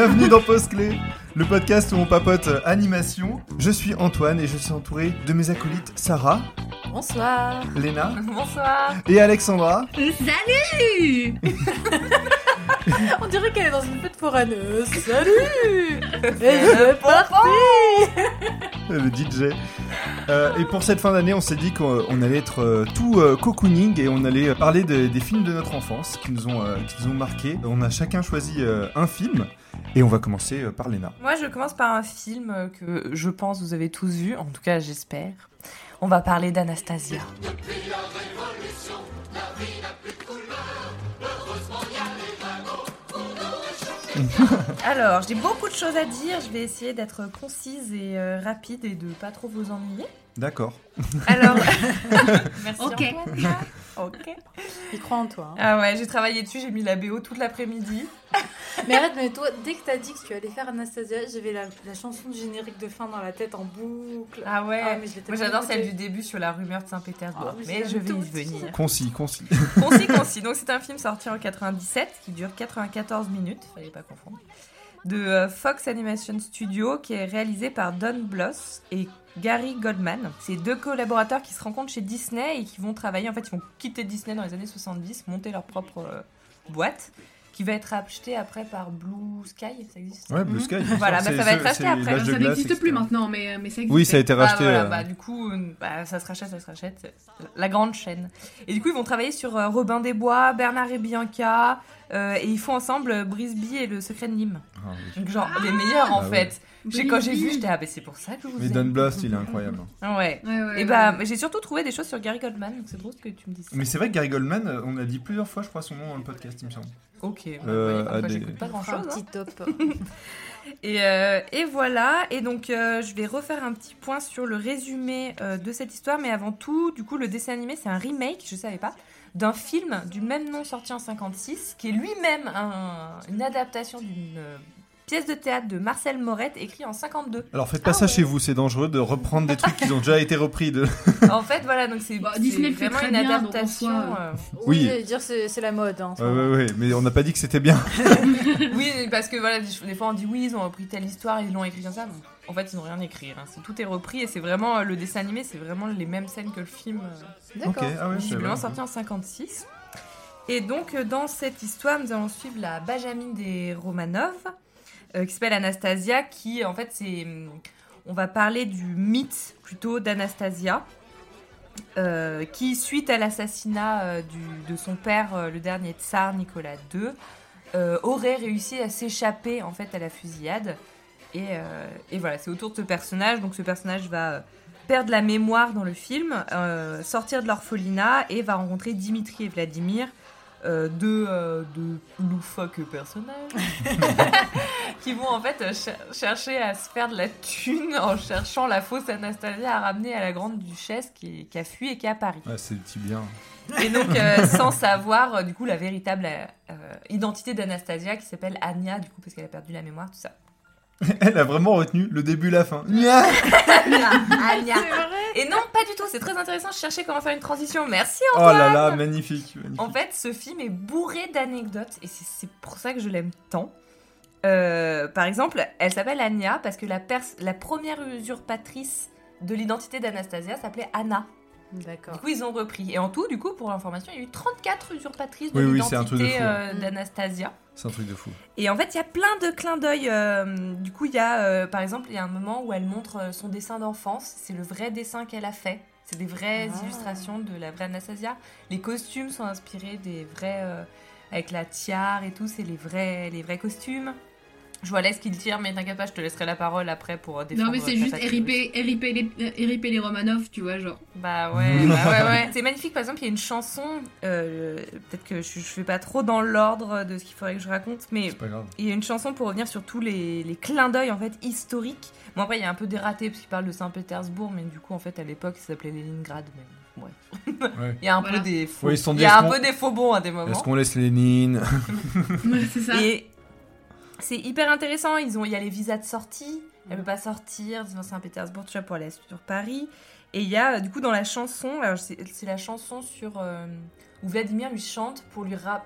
Bienvenue dans Post Clé, le podcast où on papote animation. Je suis Antoine et je suis entouré de mes acolytes Sarah, Bonsoir. Léna Bonsoir. et Alexandra. Salut On dirait qu'elle est dans une fête foraneuse. Salut Et je parti le DJ. Euh, et pour cette fin d'année, on s'est dit qu'on on allait être euh, tout euh, cocooning et on allait parler de- des films de notre enfance qui nous ont, euh, qui nous ont marqué. On a chacun choisi euh, un film et on va commencer euh, par Léna. Moi, je commence par un film euh, que je pense vous avez tous vu, en tout cas j'espère. On va parler d'Anastasia. Alors, j'ai beaucoup de choses à dire. Je vais essayer d'être concise et euh, rapide et de pas trop vous ennuyer. D'accord. Alors, merci. Ok. Ok. Il croit en toi. hein. Ah ouais, j'ai travaillé dessus. J'ai mis la BO toute l'après-midi. Mais arrête, mais toi, dès que t'as dit que tu allais faire Anastasia, j'avais la, la chanson de générique de fin dans la tête en boucle. Ah ouais. Ah, mais je Moi j'adore celle du début sur la rumeur de Saint-Pétersbourg, Ah, mais mais je vais y venir. Concis, concis. Concis, concis. Donc c'est un film sorti en 97 qui dure 94 minutes, fallait pas confondre, de euh, Fox Animation Studio qui est réalisé par Don Bloss et Gary Goldman. C'est deux collaborateurs qui se rencontrent chez Disney et qui vont travailler. En fait, ils vont quitter Disney dans les années 70, monter leur propre euh, boîte qui va être achetée après par Blue Sky. Ça existe? Ouais, Blue Sky. Voilà, bah, ça va être acheté c'est après. Ça n'existe plus maintenant, mais, mais ça existe. Oui, ça a été Ah, racheté. voilà, euh, bah, du coup, euh, bah, ça se rachète, ça se rachète. La grande chaîne. Et du coup, ils vont travailler sur euh, Robin des Bois, Bernard et Bianca, euh, et ils font ensemble euh, Brisby et le secret de Nîmes. ah, oui. Donc, genre, les meilleurs en Ah fait. Quand j'ai vu, j'étais, ah, bah, c'est pour ça que je vous Mais aime. Don Blast, il est incroyable. Ah Ouais. Ouais, ouais, Et ouais. bah, j'ai surtout trouvé des choses sur Gary Goldman, donc c'est drôle que tu me dises ça. Mais c'est vrai que Gary Goldman, euh, on a dit plusieurs fois, je crois, son nom dans le podcast, il me semble. Ok, ouais, Euh, bah, des- j'écoute pas grand chose. un petit top. Et, euh, et voilà, et donc euh, je vais refaire un petit point sur le résumé euh, de cette histoire, mais avant tout, du coup, le dessin animé, c'est un remake, je savais pas, d'un film du même nom sorti en 56, qui est lui-même un- une adaptation d'une pièce de théâtre de Marcel Morette, écrit en 52. Alors faites pas Ah ça ouais. chez vous, c'est dangereux de reprendre des trucs qui ont déjà été repris. De... en fait, voilà, donc c'est Bah, Disney fait vraiment très une bien, adaptation. soi, euh, Oui. Oui, j'allais dire c'est c'est la mode. Hein, en ce Ouais, ouais, mais on n'a pas dit que c'était bien. Oui, parce que voilà, des fois on dit oui, ils ont repris telle histoire, ils l'ont écrit comme ça. En fait, ils n'ont rien écrit. hein. C'est- Tout est repris et c'est vraiment euh, le dessin animé, c'est vraiment les mêmes scènes que le film. euh, D'accord. Ok, ah ouais, visiblement pas. sorti en 56. Et donc, euh, dans cette histoire, nous allons suivre la Benjamin des Romanov, euh, qui s'appelle Anastasia, qui, en fait, c'est... On va parler du mythe, plutôt, d'Anastasia, euh, qui, suite à l'assassinat euh, de son père, le dernier tsar, Nicolas II, aurait réussi à s'échapper, en fait, à la fusillade. Et, et voilà, c'est autour de ce personnage. Donc, ce personnage va... perdre la mémoire dans le film, sortir de l'orphelinat et va rencontrer Dimitri et Vladimir, euh, deux, euh, deux loufoques personnages, qui vont en fait euh, cher- chercher à se faire de la thune en cherchant la fausse Anastasia à ramener à la grande duchesse qui, a fui et qui est à Paris. Ouais, c'est le petit bien. Et donc euh, sans savoir euh, du coup la véritable identité d'Anastasia qui s'appelle Anya du coup parce qu'elle a perdu la mémoire tout ça. Elle a vraiment retenu le début et la fin. Nya Anya. Et non pas du tout, c'est très intéressant. Je cherchais comment faire une transition. Merci Oh là là, magnifique. magnifique. En fait, ce film est bourré d'anecdotes et c'est- pour ça que je l'aime tant. Euh, par exemple, elle s'appelle Anya parce que la, pers- la première usurpatrice de l'identité d'Anastasia s'appelait Anna. Du D'accord. coup, ils ont repris. Et en tout, du coup, pour l'information, il y a eu 34 usurpatrices de oui, l'identité euh, d'Anastasia. C'est un truc de fou. Et en fait, il y a plein de clins d'œil. euh, du coup, il y a, euh, par exemple, il y a un moment où elle montre son dessin d'enfance. C'est le vrai dessin qu'elle a fait. C'est des vraies Ah. illustrations de la vraie Anastasia. Les costumes sont inspirés des vrais, euh, avec la tiare et tout. C'est les vrais, les vrais costumes. Je vois Alex qui le tire, mais t'inquiète pas, je te laisserai la parole après pour euh, défendre. Non, mais c'est ta juste RIP, RIP, les, euh, RIP les Romanov, tu vois, genre. Bah ouais, bah ouais, ouais. C'est magnifique, par exemple, il y a une chanson, euh, peut-être que je, je fais pas trop dans l'ordre de ce qu'il faudrait que je raconte, mais C'est pas grave. il y a une chanson pour revenir sur tous les, les clins d'œil en fait historiques. Bon après il y a un peu des ratés parce qu'il parle de Saint-Pétersbourg, mais du coup en fait à l'époque ça s'appelait Leningrad. Mais ouais. Ouais. Il y a un Voilà. peu des faux. Dit, il y a est-ce un peu des faux bons à des Est-ce moments. qu'on laisse Lénine? Ouais, c'est ça. Et c'est hyper intéressant. Ils ont, il y a les visas de sortie. Elle peut pas sortir dans Saint-Pétersbourg, tu vois, pour aller sur Paris. Et il y a, du coup, dans la chanson, alors c'est la chanson sur euh, où Vladimir lui chante pour lui ra-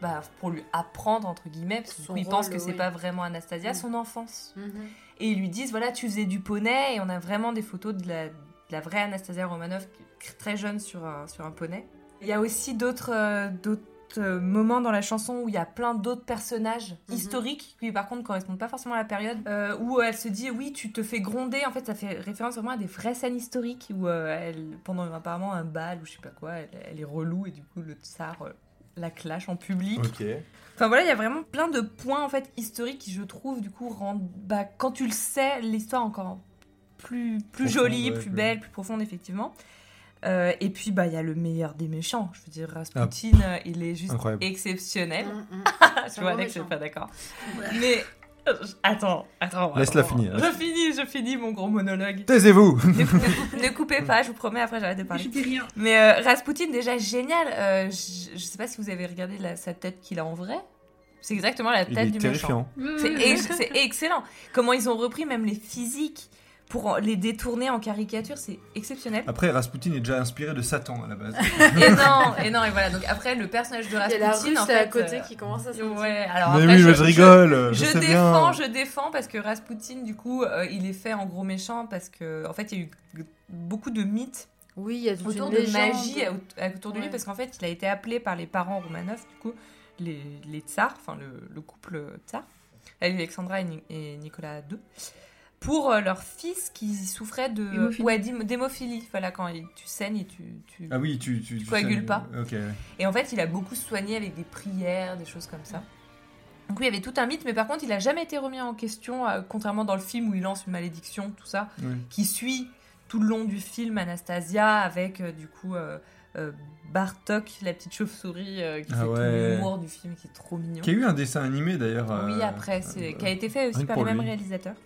bah, pour lui apprendre entre guillemets, parce que coup, il pense que c'est oui. pas vraiment Anastasia, Mm. son enfance. Mhm. Et ils lui disent voilà, tu faisais du poney, et on a vraiment des photos de la, de la vraie Anastasia Romanoff qui- très jeune sur un, sur un poney. Il y a aussi d'autres euh, d'autres euh, moments dans la chanson où il y a plein d'autres personnages Mhm. historiques qui par contre correspondent pas forcément à la période euh, où elle se dit oui tu te fais gronder en fait ça fait référence vraiment à des vraies scènes historiques où euh, elle pendant apparemment un bal ou je sais pas quoi elle, elle est relou et du coup le tsar euh, la clash en public. Enfin voilà, il y a vraiment plein de points en fait historiques qui je trouve du coup rendent bah, quand tu le sais l'histoire encore plus plus Profonde, jolie, ouais, plus plus- belle, plus profonde effectivement. Euh, et puis bah il y a le meilleur des méchants, je veux dire Rasputin, euh, il est juste Incroyable. exceptionnel. Mhm. tu un vois Alex, je suis méchant. pas d'accord. Mais euh, attends, attends. Laisse-la finir. Je finis, je finis mon gros monologue. Taisez-vous ne, coupez- ne coupez pas, je vous promets après j'arrête de parler. Je dis rien. Mais euh, Rasputin, déjà génial. Euh, je, je sais pas si vous avez regardé la- sa tête qu'il a en vrai. C'est exactement la Il tête est du méchant. terrifiant. C'est ex- c'est excellent. Comment ils ont repris même les physiques pour les détourner en caricature, c'est exceptionnel. Après, Rasputin est déjà inspiré de Satan à la base. Et non, et non, et voilà. Donc après, le personnage de Il y a Rasputin, la russe en là fait, à côté euh, qui commence à se Ouais, alors mais après, oui, mais je rigole. Je, Je, sais défends, bien. je défends parce que Rasputin, du coup, euh, il est fait en gros méchant parce que, en fait, il y a eu beaucoup de mythes Oui, il y a toute autour une de légende. magie autour de lui parce qu'en fait il a été appelé par les parents Romanov du coup les, les tsars enfin le, le couple tsar Alexandra et, Ni- et Nicolas II pour euh, leur fils qui souffrait de Hémophilie. ouais, d'hém- d'hémophilie voilà quand il- tu saignes et tu, tu- Ah oui, tu. Tu, tu coagules pas. Et en fait il a beaucoup soigné avec des prières des choses comme ça donc oui, il y avait tout un mythe, mais par contre, il a jamais été remis en question, euh, contrairement dans le film où il lance une malédiction, tout ça Oui. qui suit tout le long du film Anastasia avec euh, du coup euh, euh, Bartok, la petite chauve-souris euh, qui Ah fait tout ouais. l'humour du film qui est trop mignon. Qui a eu un dessin animé d'ailleurs. Oui, après, euh, qui a été fait aussi par mêmes lui. réalisateurs.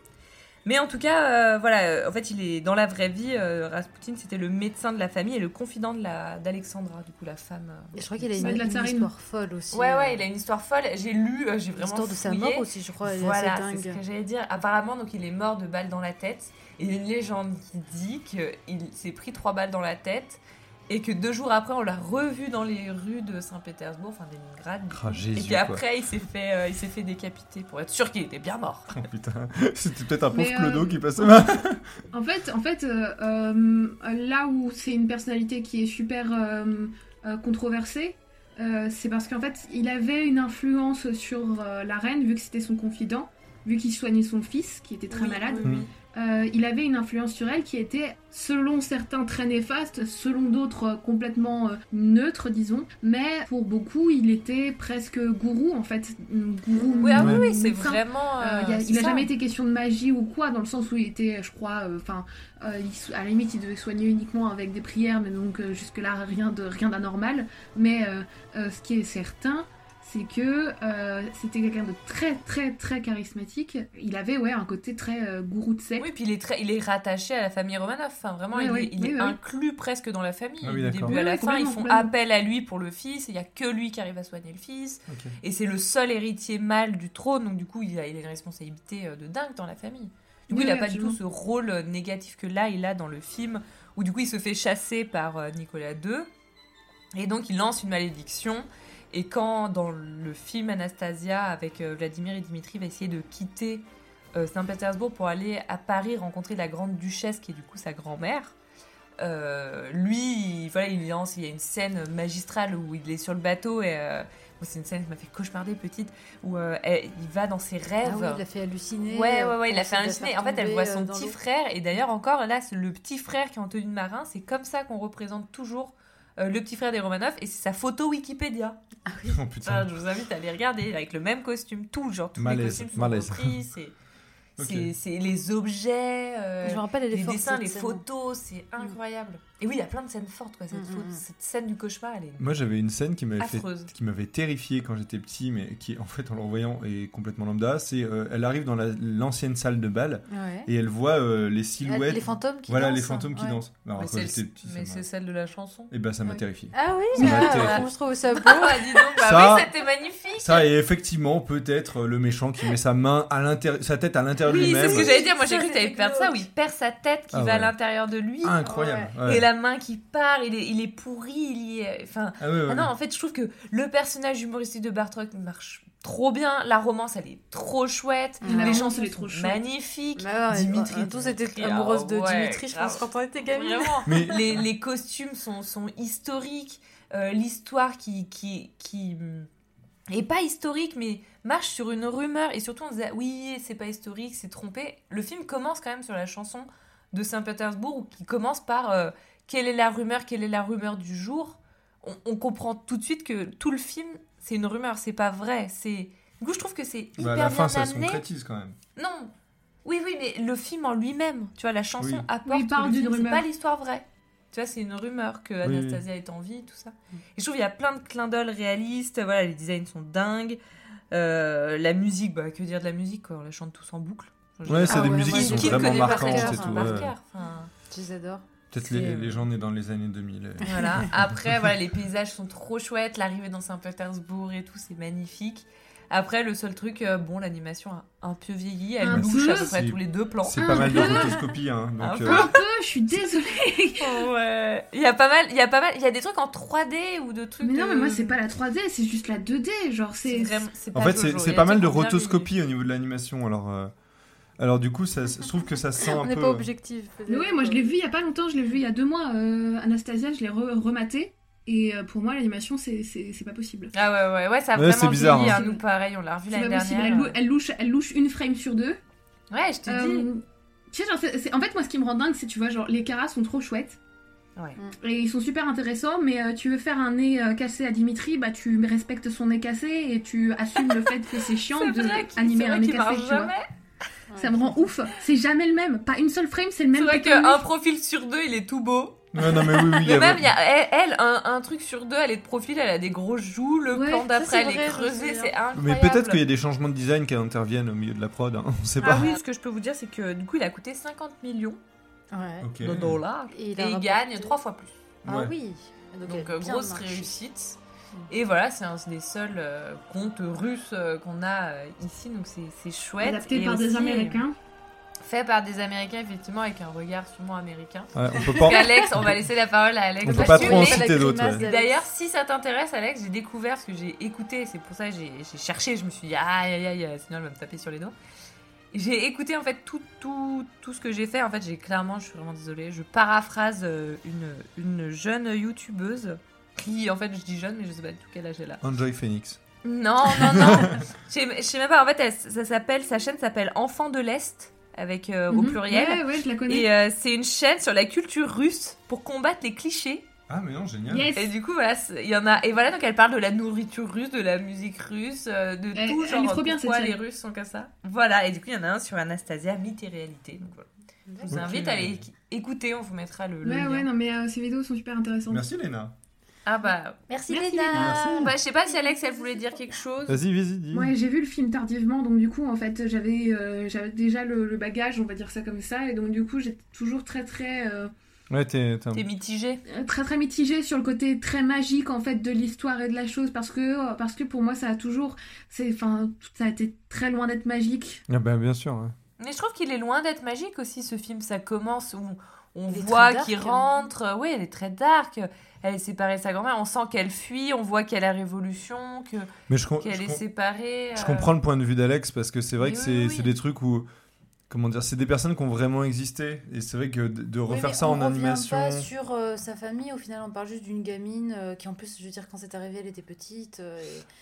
Mais en tout cas, euh, voilà, euh, en fait, il est dans la vraie vie. euh, Rasputin, c'était le médecin de la famille et le confident de la d'Alexandra, du coup la femme. euh. Et je crois qu'il a une, histoire folle aussi. Ouais, euh, ouais, il a une histoire folle. J'ai lu, euh, j'ai vraiment L'histoire de sa mort aussi, je crois. Voilà, c'est ce que j'allais dire. Apparemment, donc il est mort de balles dans la tête. Et il y a une légende qui dit qu'il s'est pris trois balles dans la tête et que deux jours après, on l'a revu dans les rues de Saint-Pétersbourg, enfin Leningrad. Ah, et puis quoi. après, il s'est fait, euh, il s'est fait décapiter pour être sûr qu'il était bien mort. Oh, putain. C'était peut-être un pauvre euh, clodo qui passait là. En fait, en fait euh, euh, là où c'est une personnalité qui est super controversée, euh, c'est parce qu'en fait, il avait une influence sur euh, la reine, vu que c'était son confident, vu qu'il soignait son fils, qui était très Oui, malade. oui, oui. Euh, il avait une influence sur elle qui était, selon certains, très néfaste, selon d'autres, euh, complètement euh, neutre, disons. Mais pour beaucoup, il était presque gourou, en fait. Gourou. Oui, ah oui, c'est vraiment. Euh, il a- n'a jamais été question de magie ou quoi, dans le sens où il était, je crois, enfin, euh, à la limite, il devait soigner uniquement avec des prières, mais donc jusque-là, rien de rien d'anormal. Mais ce qui est certain, c'est que euh, c'était quelqu'un de très, très, très charismatique. Il avait, ouais, un côté très euh, gourou de secte. Oui, puis il est, très, il est rattaché à la famille Romanov. Enfin, vraiment, Oui, il, oui, est, il oui, est oui. inclus presque dans la famille. Ah oui, du début à la oui, fin, ils font appel à lui pour le fils. et Il n'y a que lui qui arrive à soigner le fils. Et c'est le seul héritier mâle du trône, donc du coup, il a, il a une responsabilité euh, de dingue dans la famille. Du coup, Oui, il n'a oui, pas du tout ce rôle négatif que là, il a dans le film, où du coup, il se fait chasser par Nicolas II. Et donc, il lance une malédiction. Et quand, dans le film Anastasia, avec euh, Vladimir et Dimitri, va essayer de quitter euh, Saint-Pétersbourg pour aller à Paris rencontrer la grande duchesse, qui est du coup sa grand-mère, euh, lui, il- voilà, il lance, il y a une scène magistrale où il est sur le bateau et euh, c'est une scène qui m'a fait cauchemarder petite où euh, elle- il va dans ses rêves. Ah oui, il l'a fait halluciner. Ouais, ouais, ouais, il pour a fait la halluciner. En fait, elle voit son petit frère. Et d'ailleurs, encore, là, le petit frère qui est en tenue de marin. C'est comme ça qu'on représente toujours euh, le petit frère des Romanov. Et c'est sa photo Wikipédia. Oh Ça, putain. je vous invite à aller regarder avec le même costume. Tout, genre, tous les Malaise, costumes sont malaise. repris. C'est les objets. euh, Je me rappelle, les dessins, les photos, c'est incroyable. Et oui, il y a plein de scènes fortes, quoi. Cette, Mm, faute- mm, mm. cette scène du cauchemar, elle est Moi j'avais une scène qui m'avait fait qui m'avait terrifié quand j'étais petit, mais qui en fait en le revoyant est complètement lambda. C'est euh, elle arrive dans la- l'ancienne salle de bal Ouais. et elle voit euh, les silhouettes. Les fantômes qui voilà dansent. les fantômes qui ouais. dansent. Alors, Mais c'est celle de la chanson. et ben ça m'a Ouais. terrifié. Ah oui, Ça m'a ah, je trouve ça beau. Ah, dis donc, bah Ça- oui, c'était magnifique. Ça et effectivement peut-être euh, le méchant qui met sa main à l'intérieur, sa tête à l'intérieur de Oui, c'est lui-même. ce que j'allais dire. Moi, j'ai cru que c'était perdre ça, il perd sa tête qui Ah va à l'intérieur de lui. Incroyable. Et ouais. la main qui part, il est, il est pourri, il est... Enfin, Ah ouais, ouais. ah non, en fait, je trouve que le personnage humoristique de Bartok marche trop bien. La romance, elle est trop chouette. La les romance, chansons elle est sont trop chouette. magnifiques. Bah ouais, Dimitri, on a tous amoureuses ah de ouais, Dimitri, je pense, quand on était gamine. Vraiment. Mais les, les costumes sont, sont historiques. Euh, L'histoire qui, qui, qui hum, est pas historique, mais marche sur une rumeur. Et surtout, on se disait, oui, c'est pas historique, c'est trompé. Le film commence quand même sur la chanson de Saint-Pétersbourg, qui commence par euh, quelle est la rumeur, quelle est la rumeur du jour. On, on comprend tout de suite que tout le film, c'est une rumeur, c'est pas vrai. C'est Du coup, je trouve que c'est hyper bah, à la fin, bien ça se amené. concrétise quand même. Non. Oui, oui, mais le film en lui-même, tu vois, la chanson Oui. apporte Oui, il parle d'une film, c'est rumeur. pas l'histoire vraie. Tu vois, c'est une rumeur que Oui, Anastasia est en vie, tout ça. Et je trouve qu'il y a plein de clins d'œil réalistes. Voilà, les designs sont dingues. Euh, la musique, bah, que dire de la musique, quoi. On la chante tous en boucle. Ouais, c'est Ah des ouais, musiques qui sont vraiment marquantes et tout. ouais. enfin, Je les adore. Peut-être C'est, les, euh, les gens nés dans les années 2000. euh. Voilà. Après, voilà, les paysages sont trop chouettes. L'arrivée dans Saint-Pétersbourg et tout, c'est magnifique. Après, le seul truc, euh, bon, l'animation a un peu vieilli. Elle Un bouge peu. à peu près C'est- tous les deux plans. C'est pas mal de rotoscopie, hein. Un Donc, peu. euh, Un peu, je suis désolée. Ouais. Il y a pas mal, il y a pas mal, il y a des trucs en 3D ou de trucs. Mais non, de- mais moi, c'est pas la 3D, c'est juste la 2D. Genre, C'est En pas fait, c'est pas mal de rotoscopie au niveau de l'animation. Alors, euh, alors du coup, ça, je trouve que ça se sent un On n'est peu. pas objectif. Mais ouais, moi, je l'ai vu il y a pas longtemps, je l'ai vu il y a deux mois. euh, Anastasia, je l'ai re- rematé. Et euh, pour moi, l'animation, c'est pas possible. Ah ouais, ouais, ouais, ça a Ouais, vraiment c'est bizarre, vieilli, hein. hein. Nous, pareil, on l'a revu C'est l'année pas possible. dernière. Elle, lou- elle louche, elle louche une frame sur deux. Ouais, je te dis. Euh, tu sais, genre, en fait, moi, ce qui me rend dingue, c'est, tu vois, genre, les caras sont trop chouettes. Ouais. Et ils sont super intéressants, mais euh, tu veux faire un nez euh, cassé à Dimitri, bah tu respectes son nez cassé et tu assumes le fait que c'est chiant C'est de vrai qu'il animer c'est un vrai nez cassé, marche tu vois. jamais. Ça me rend ouf. C'est jamais le même. Pas une seule frame, c'est le C'est même. vrai ton nez. qu'un profil sur deux, il est tout beau. Ouais, non, mais oui, oui. il y Mais a- même, il y a, elle, elle, un, un truc sur deux, elle est de profil, elle a des grosses joues, le Ouais, plan d'après, c'est elle est vrai, creusée, c'est incroyable. Mais peut-être qu'il y a des changements de design qui interviennent au milieu de la prod. hein, On sait Ah pas. oui, ce que je peux vous dire, c'est que du coup, il a coûté 50 millions Ouais. De dollars Et il gagne trois fois plus. Ah Ouais. oui. Donc, euh, grosse réussite. Et voilà, c'est un des seuls euh, contes russes euh, qu'on a euh, ici, donc c'est chouette. Adapté Et par des Américains. Fait par des Américains, effectivement, avec un regard sûrement américain. Ouais, on peut pas. Alex, on va laisser la parole à Alex. On peut pas trop en citer d'autres. ouais. D'ailleurs, si ça t'intéresse, Alex, j'ai découvert, parce que j'ai écouté, c'est pour ça que j'ai cherché, je me suis dit, aïe aïe aïe, sinon elle va me taper sur les doigts. J'ai écouté en fait tout, tout, tout ce que j'ai fait. En fait, j'ai clairement, je suis vraiment désolée, je paraphrase une, une jeune youtubeuse qui, en fait, je dis jeune, mais je sais pas du tout quel âge elle a. Enjoy Phoenix. Non, non, non. Je sais je sais même pas. En fait, elle- ça s'appelle, sa chaîne s'appelle Enfants de l'Est avec euh, au Mhm. pluriel. Ouais, ouais, je la connais. Et euh, c'est une chaîne sur la culture russe pour combattre les clichés. Ah, mais non, génial. Yes. Et du coup, voilà, c'est- il y en a. Et voilà, donc elle parle de la nourriture russe, de la musique russe, euh, de Elle- tout. elle Genre, est trop bien, pourquoi cette les chaîne. Russes sont comme ça. Voilà, et du coup, il y en a un sur Anastasia, mythe et réalité. Donc voilà. Je vous Ok. invite à aller écouter, on vous mettra le, le Ouais, lien. ouais, non, mais euh, ces vidéos sont super intéressantes. Merci, Léna. Ah bah. Merci, Merci, Léna. Bah, je sais pas si Alex, elle voulait dire quelque chose. Vas-y, vas-y, dis. Ouais, j'ai vu le film tardivement, donc du coup, en fait, j'avais euh, j'avais déjà le, le bagage, on va dire ça comme ça, et donc du coup, j'étais toujours très très euh, Ouais, t'es. t'es mitigé. très très mitigée sur le côté très magique en fait de l'histoire et de la chose, parce que euh, parce que pour moi, ça a toujours, c'est, enfin, tout ça a été très loin d'être magique. Ah, bah, bien sûr. ouais. Mais je trouve qu'il est loin d'être magique aussi, ce film. Ça commence où on voit qu'il hein. rentre. Oui, elle est très dark. Elle est séparée de sa grand-mère. On sent qu'elle fuit. On voit qu'il y a la révolution, qu'elle est séparée. je euh, comprends le point de vue d'Alex parce que c'est vrai que oui, c'est oui. c'est des trucs où. Comment dire C'est des personnes qui ont vraiment existé. Et c'est vrai que de, Oui, refaire mais ça on en revient animation. pas sur euh, sa famille, au final on parle juste d'une gamine euh, qui en plus, je veux dire, quand c'est arrivé, elle était petite. euh,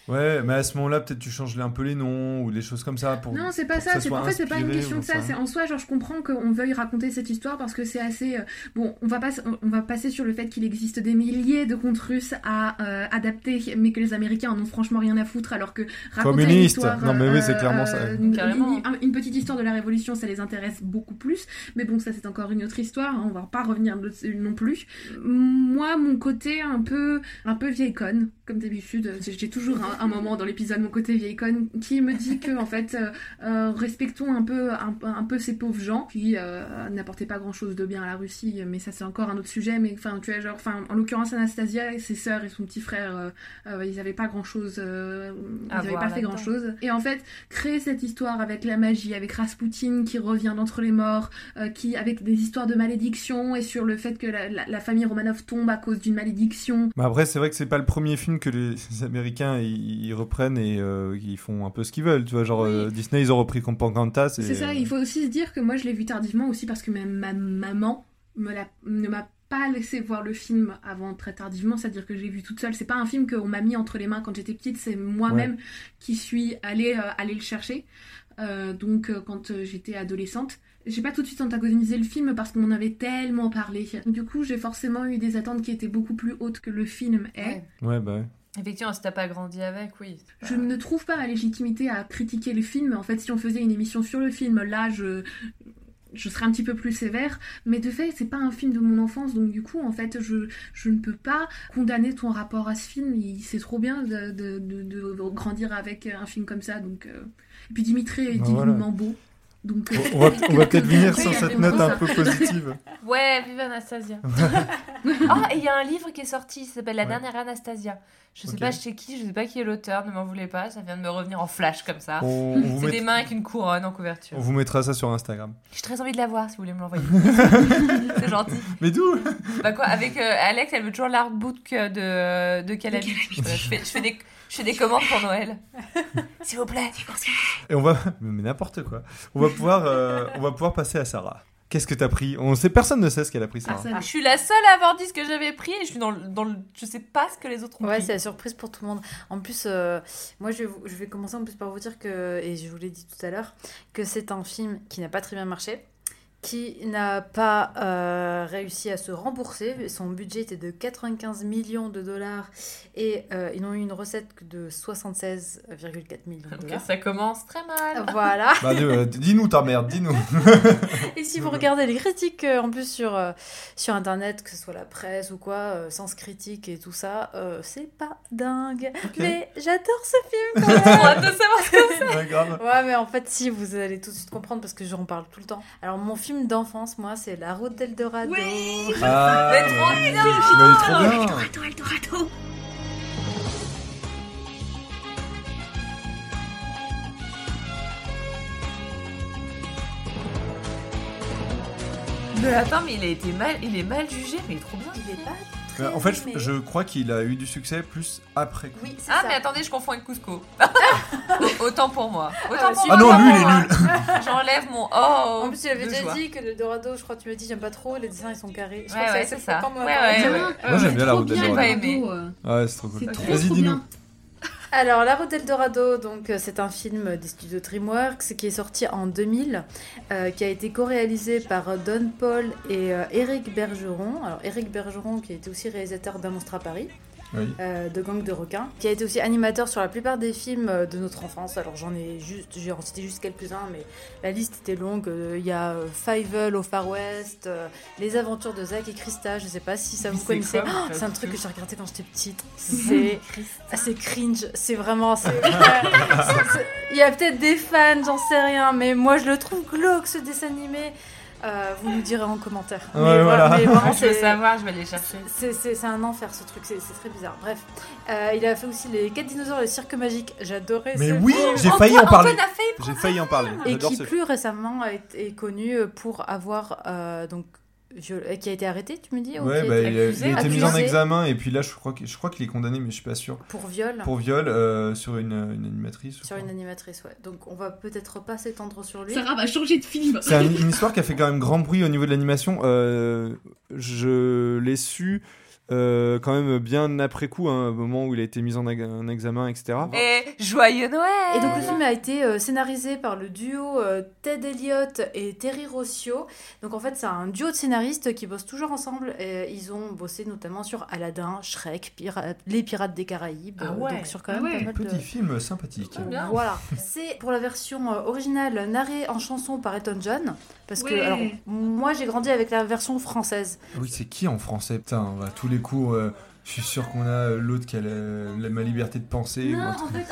et- Ouais, mais à ce moment-là, peut-être tu changes un peu les noms ou des choses comme ça pour. Non, c'est pas ça. ça En fait, c'est pas une question de ça. C'est en soi, genre, je comprends qu'on veuille raconter cette histoire parce que c'est assez. euh, Bon, on va pas, on- on va passer sur le fait qu'il existe des milliers de contes russes à euh, adapter, mais que les Américains en ont franchement rien à foutre, alors que raconter une Communiste. histoire, Non, mais oui, c'est clairement ça. une, une- une petite histoire de la Révolution, ça les intéresse beaucoup plus. Mais bon, ça c'est encore une autre histoire. hein, on va pas revenir dessus non plus. Moi, mon côté un peu, un peu vieille conne, comme d'habitude, j'ai toujours un, un moment dans l'épisode mon côté vieille conne qui me dit que en fait, euh, euh, respectons un peu, un, un peu ces pauvres gens qui euh, n'apportaient pas grand chose de bien à la Russie. Mais ça c'est encore un autre sujet. Mais enfin, tu vois, genre, enfin, en l'occurrence Anastasia et ses sœurs et son petit frère, euh, euh, ils avaient pas grand chose, ils avaient pas fait grand chose. Et en fait, créer cette histoire avec la magie, avec Rasputin fantôme qui revient d'entre les morts, euh, qui avec des histoires de malédiction et sur le fait que la, la- la famille Romanov tombe à cause d'une malédiction. Bah après, c'est vrai que c'est pas le premier film que les Américains ils, ils reprennent et euh, ils font un peu ce qu'ils veulent. Tu vois, genre Oui. euh, Disney, ils ont repris Pocahontas. et- C'est ça, il faut aussi se dire que moi je l'ai vu tardivement aussi parce que ma, ma maman me l'a- ne m'a pas laissé voir le film avant très tardivement, c'est-à-dire que j'ai vu toute seule. C'est pas un film qu'on m'a mis entre les mains quand j'étais petite, c'est moi-même qui suis allée, euh, aller le chercher. Euh, donc euh, quand euh, j'étais adolescente. J'ai pas tout de suite antagonisé le film parce qu'on en avait tellement parlé. Du coup, j'ai forcément eu des attentes qui étaient beaucoup plus hautes que le film est. Ouais. Ouais, bah ouais. Effectivement, si t'as pas grandi avec, oui. Je ne trouve pas ma légitimité à critiquer le film. En fait, si on faisait une émission sur le film, là, je, je serais un petit peu plus sévère. Mais de fait, c'est pas un film de mon enfance, donc du coup, en fait, je, je ne peux pas condamner ton rapport à ce film. Il- C'est trop bien de, de, de- de grandir avec un film comme ça. Donc, euh, Et puis Dimitri est Bah, divinement beau. Donc, euh, On va, peut-être venir sur cette note un peu positive. Ouais, vive Anastasia. Ah, et il y a un livre qui est sorti, il s'appelle La Ouais. dernière Anastasia. Je sais pas chez qui, je sais pas qui est l'auteur, ne m'en voulez pas, ça vient de me revenir en flash comme ça. On, on vous C'est met- des mains avec une couronne en couverture. on vous mettra ça sur Instagram. J'ai très envie de la voir si vous voulez me l'envoyer. C'est gentil. Mais d'où? Bah quoi, avec euh, Alex, elle veut toujours l'artbook de, de Calabi. Je fais, je, fais des, je fais des commandes pour Noël. S'il vous plaît. Et on va, mais n'importe quoi. On va pouvoir, euh, on va pouvoir passer à Sarah. Qu'est-ce que t'as pris? On sait, personne ne sait ce qu'elle a pris. Arsène. Je suis la seule à avoir dit ce que j'avais pris et je suis dans le, dans le- je sais pas ce que les autres ont Ouais, pris. c'est la surprise pour tout le monde. En plus, euh, moi, je vais, vous- je vais commencer en plus par vous dire que, et je vous l'ai dit tout à l'heure, que c'est un film qui n'a pas très bien marché, qui n'a pas euh, réussi à se rembourser. Son budget était de 95 millions de dollars et euh, ils n'ont eu une recette que de 76,4 millions de dollars. ça commence très mal. Voilà. Bah, euh, dis-nous ta merde, dis-nous. Et si vous regardez les critiques euh, en plus sur, euh, sur internet, que ce soit la presse ou quoi, euh, Sens Critique et tout ça, euh, c'est pas dingue. Mais j'adore ce film quand même. hâte de savoir ce que c'est. Ouais, mais en fait, si, vous allez tout de suite comprendre parce que j'en parle tout le temps. Alors, mon film d'enfance, moi, c'est La route d'Eldorado. Oui. Ah, Mais trop bien. Eldorado, Eldorado. Mais attends, mais il a été mal, il est mal jugé, mais il est trop bien. Il est pas très En fait, je, aimé. je crois qu'il a eu du succès plus après. coup. Oui, Ah, ça. mais attendez, je confonds avec Cusco. Autant pour moi. Autant Ah, pour si. moi. Ah non, autant lui, pour il est nul. J'enlève mon oh. En plus, avait de déjà joie. dit que le Dorado, je crois que tu m'as dit, j'aime pas trop, les dessins ils sont carrés. Je crois Ouais, que ouais, assez c'est ça. moi, j'aime bien la route d'Eldorado. J'ai pas aimé. euh. Ouais, c'est trop cool. Vas-y, dis-nous. Alors, La route d'Eldorado, donc euh, c'est un film des studios DreamWorks qui est sorti en 2000, euh, qui a été co-réalisé par Don Paul et euh, Eric Bergeron. Alors, Eric Bergeron, qui été aussi réalisateur d'un monstre à Paris. Oui. euh, de Gang de requins, qui a été aussi animateur sur la plupart des films euh, de notre enfance. Alors j'en ai juste, j'ai en cité juste quelques-uns, mais la liste était longue. Euh, Il y a Fievel au Far West, euh, Les Aventures de Zach et Krista. Je sais pas si ça vous c'est connaissez. quoi, Oh, c'est un truc que j'ai regardé quand j'étais petite. C'est assez cringe. C'est vraiment. c'est- Il y a peut-être des fans, j'en sais rien, mais moi je le trouve glauque ce dessin animé. Euh, vous nous direz en commentaire. Ouais, mais, voilà. mais vraiment, je veux c'est- savoir, je vais aller chercher. c'est- un enfer ce truc, c'est c'est très bizarre. Bref, Euh, il a fait aussi les 4 dinosaures et le cirque magique. J'adorais Mais ce oui, j'ai failli en Antoine- parler. Failli J'ai failli en parler. Et qui plus récemment a été- est connu pour avoir euh, donc viol- euh, qui a été arrêté, tu me dis ou Ouais, qui a bah, été il a, accusé, il a été mis en accusé. examen et puis là, je crois que- je crois qu'il est condamné, mais je suis pas sûr. pour viol Pour viol euh, sur une, une animatrice. sur une animatrice. Ouais. Donc on va peut-être pas s'étendre sur lui. Sarah va changer de film. C'est un- une histoire qui a fait quand même grand bruit au niveau de l'animation. Euh, je l'ai su euh, quand même bien après coup, hein, au moment où il a été mis en, examen, etc. Et joyeux Noël Et donc le film a été euh, scénarisé par le duo euh, Ted Elliott et Terry Rossio. Donc en fait c'est un duo de scénaristes qui bossent toujours ensemble. Et ils ont bossé notamment sur Aladdin, Shrek, Pira- Les Pirates des Caraïbes. Ah euh, ouais. Donc sur quand Ah même ouais. pas mal de... Petit film sympathique. Bien. Voilà. C'est pour la version originale narrée en chanson par Elton John. Parce que alors, moi j'ai grandi avec la version française. Oui, c'est qui en français? Putain, on va tous les coups. euh, Je suis sûr qu'on a euh, l'autre qui a la, la- ma liberté de penser. Non, en fait,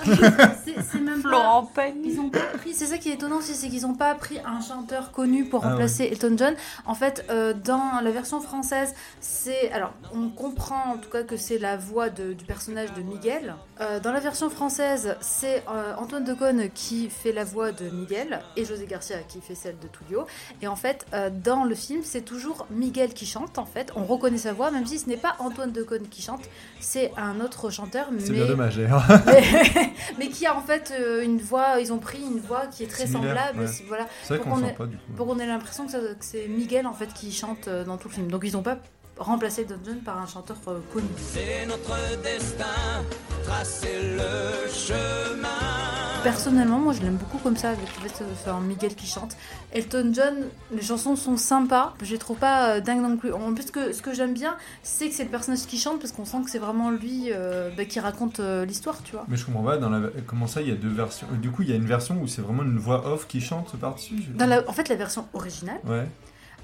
c'est- même pas. Florent Pagny. C'est ça qui est étonnant aussi, c'est qu'ils ont pas pris un chanteur connu pour Ah remplacer Elton John. En fait, euh, dans la version française, c'est. Alors, on comprend en tout cas que c'est la voix de- du personnage de Miguel. Euh, dans la version française, c'est euh, Antoine Decaune qui fait la voix de Miguel et José Garcia qui fait celle de Tullio. Et en fait, euh, dans le film, c'est toujours Miguel qui chante. En fait, on reconnaît sa voix, même si ce n'est pas Antoine Decaune qui chante, c'est un autre chanteur. C'est mais bien dommage d'ailleurs. mais, mais qui a en fait euh, une voix, ils ont pris une voix qui est très Similaire, semblable, ouais. c'est- voilà, vrai Pour qu'on pas du coup. pour qu'on ait l'impression que, ça- que c'est Miguel en fait qui chante euh, dans tout le film. Donc ils n'ont pas remplacé Don John par un chanteur euh, connu. C'est notre destin, tracer le chemin. Personnellement, moi je l'aime beaucoup comme ça, avec le fait Miguel qui chante. Elton John, les chansons sont sympas, je les trouve pas euh, dingues non plus. En plus, que, ce que j'aime bien, c'est que c'est le personnage qui chante parce qu'on sent que c'est vraiment lui euh, bah, qui raconte euh, l'histoire, tu vois. Mais je comprends pas, dans la... comment ça il y a deux versions? Du coup il y a une version où c'est vraiment une voix off qui chante par-dessus je- Dans la- en fait, la version originale, Ouais.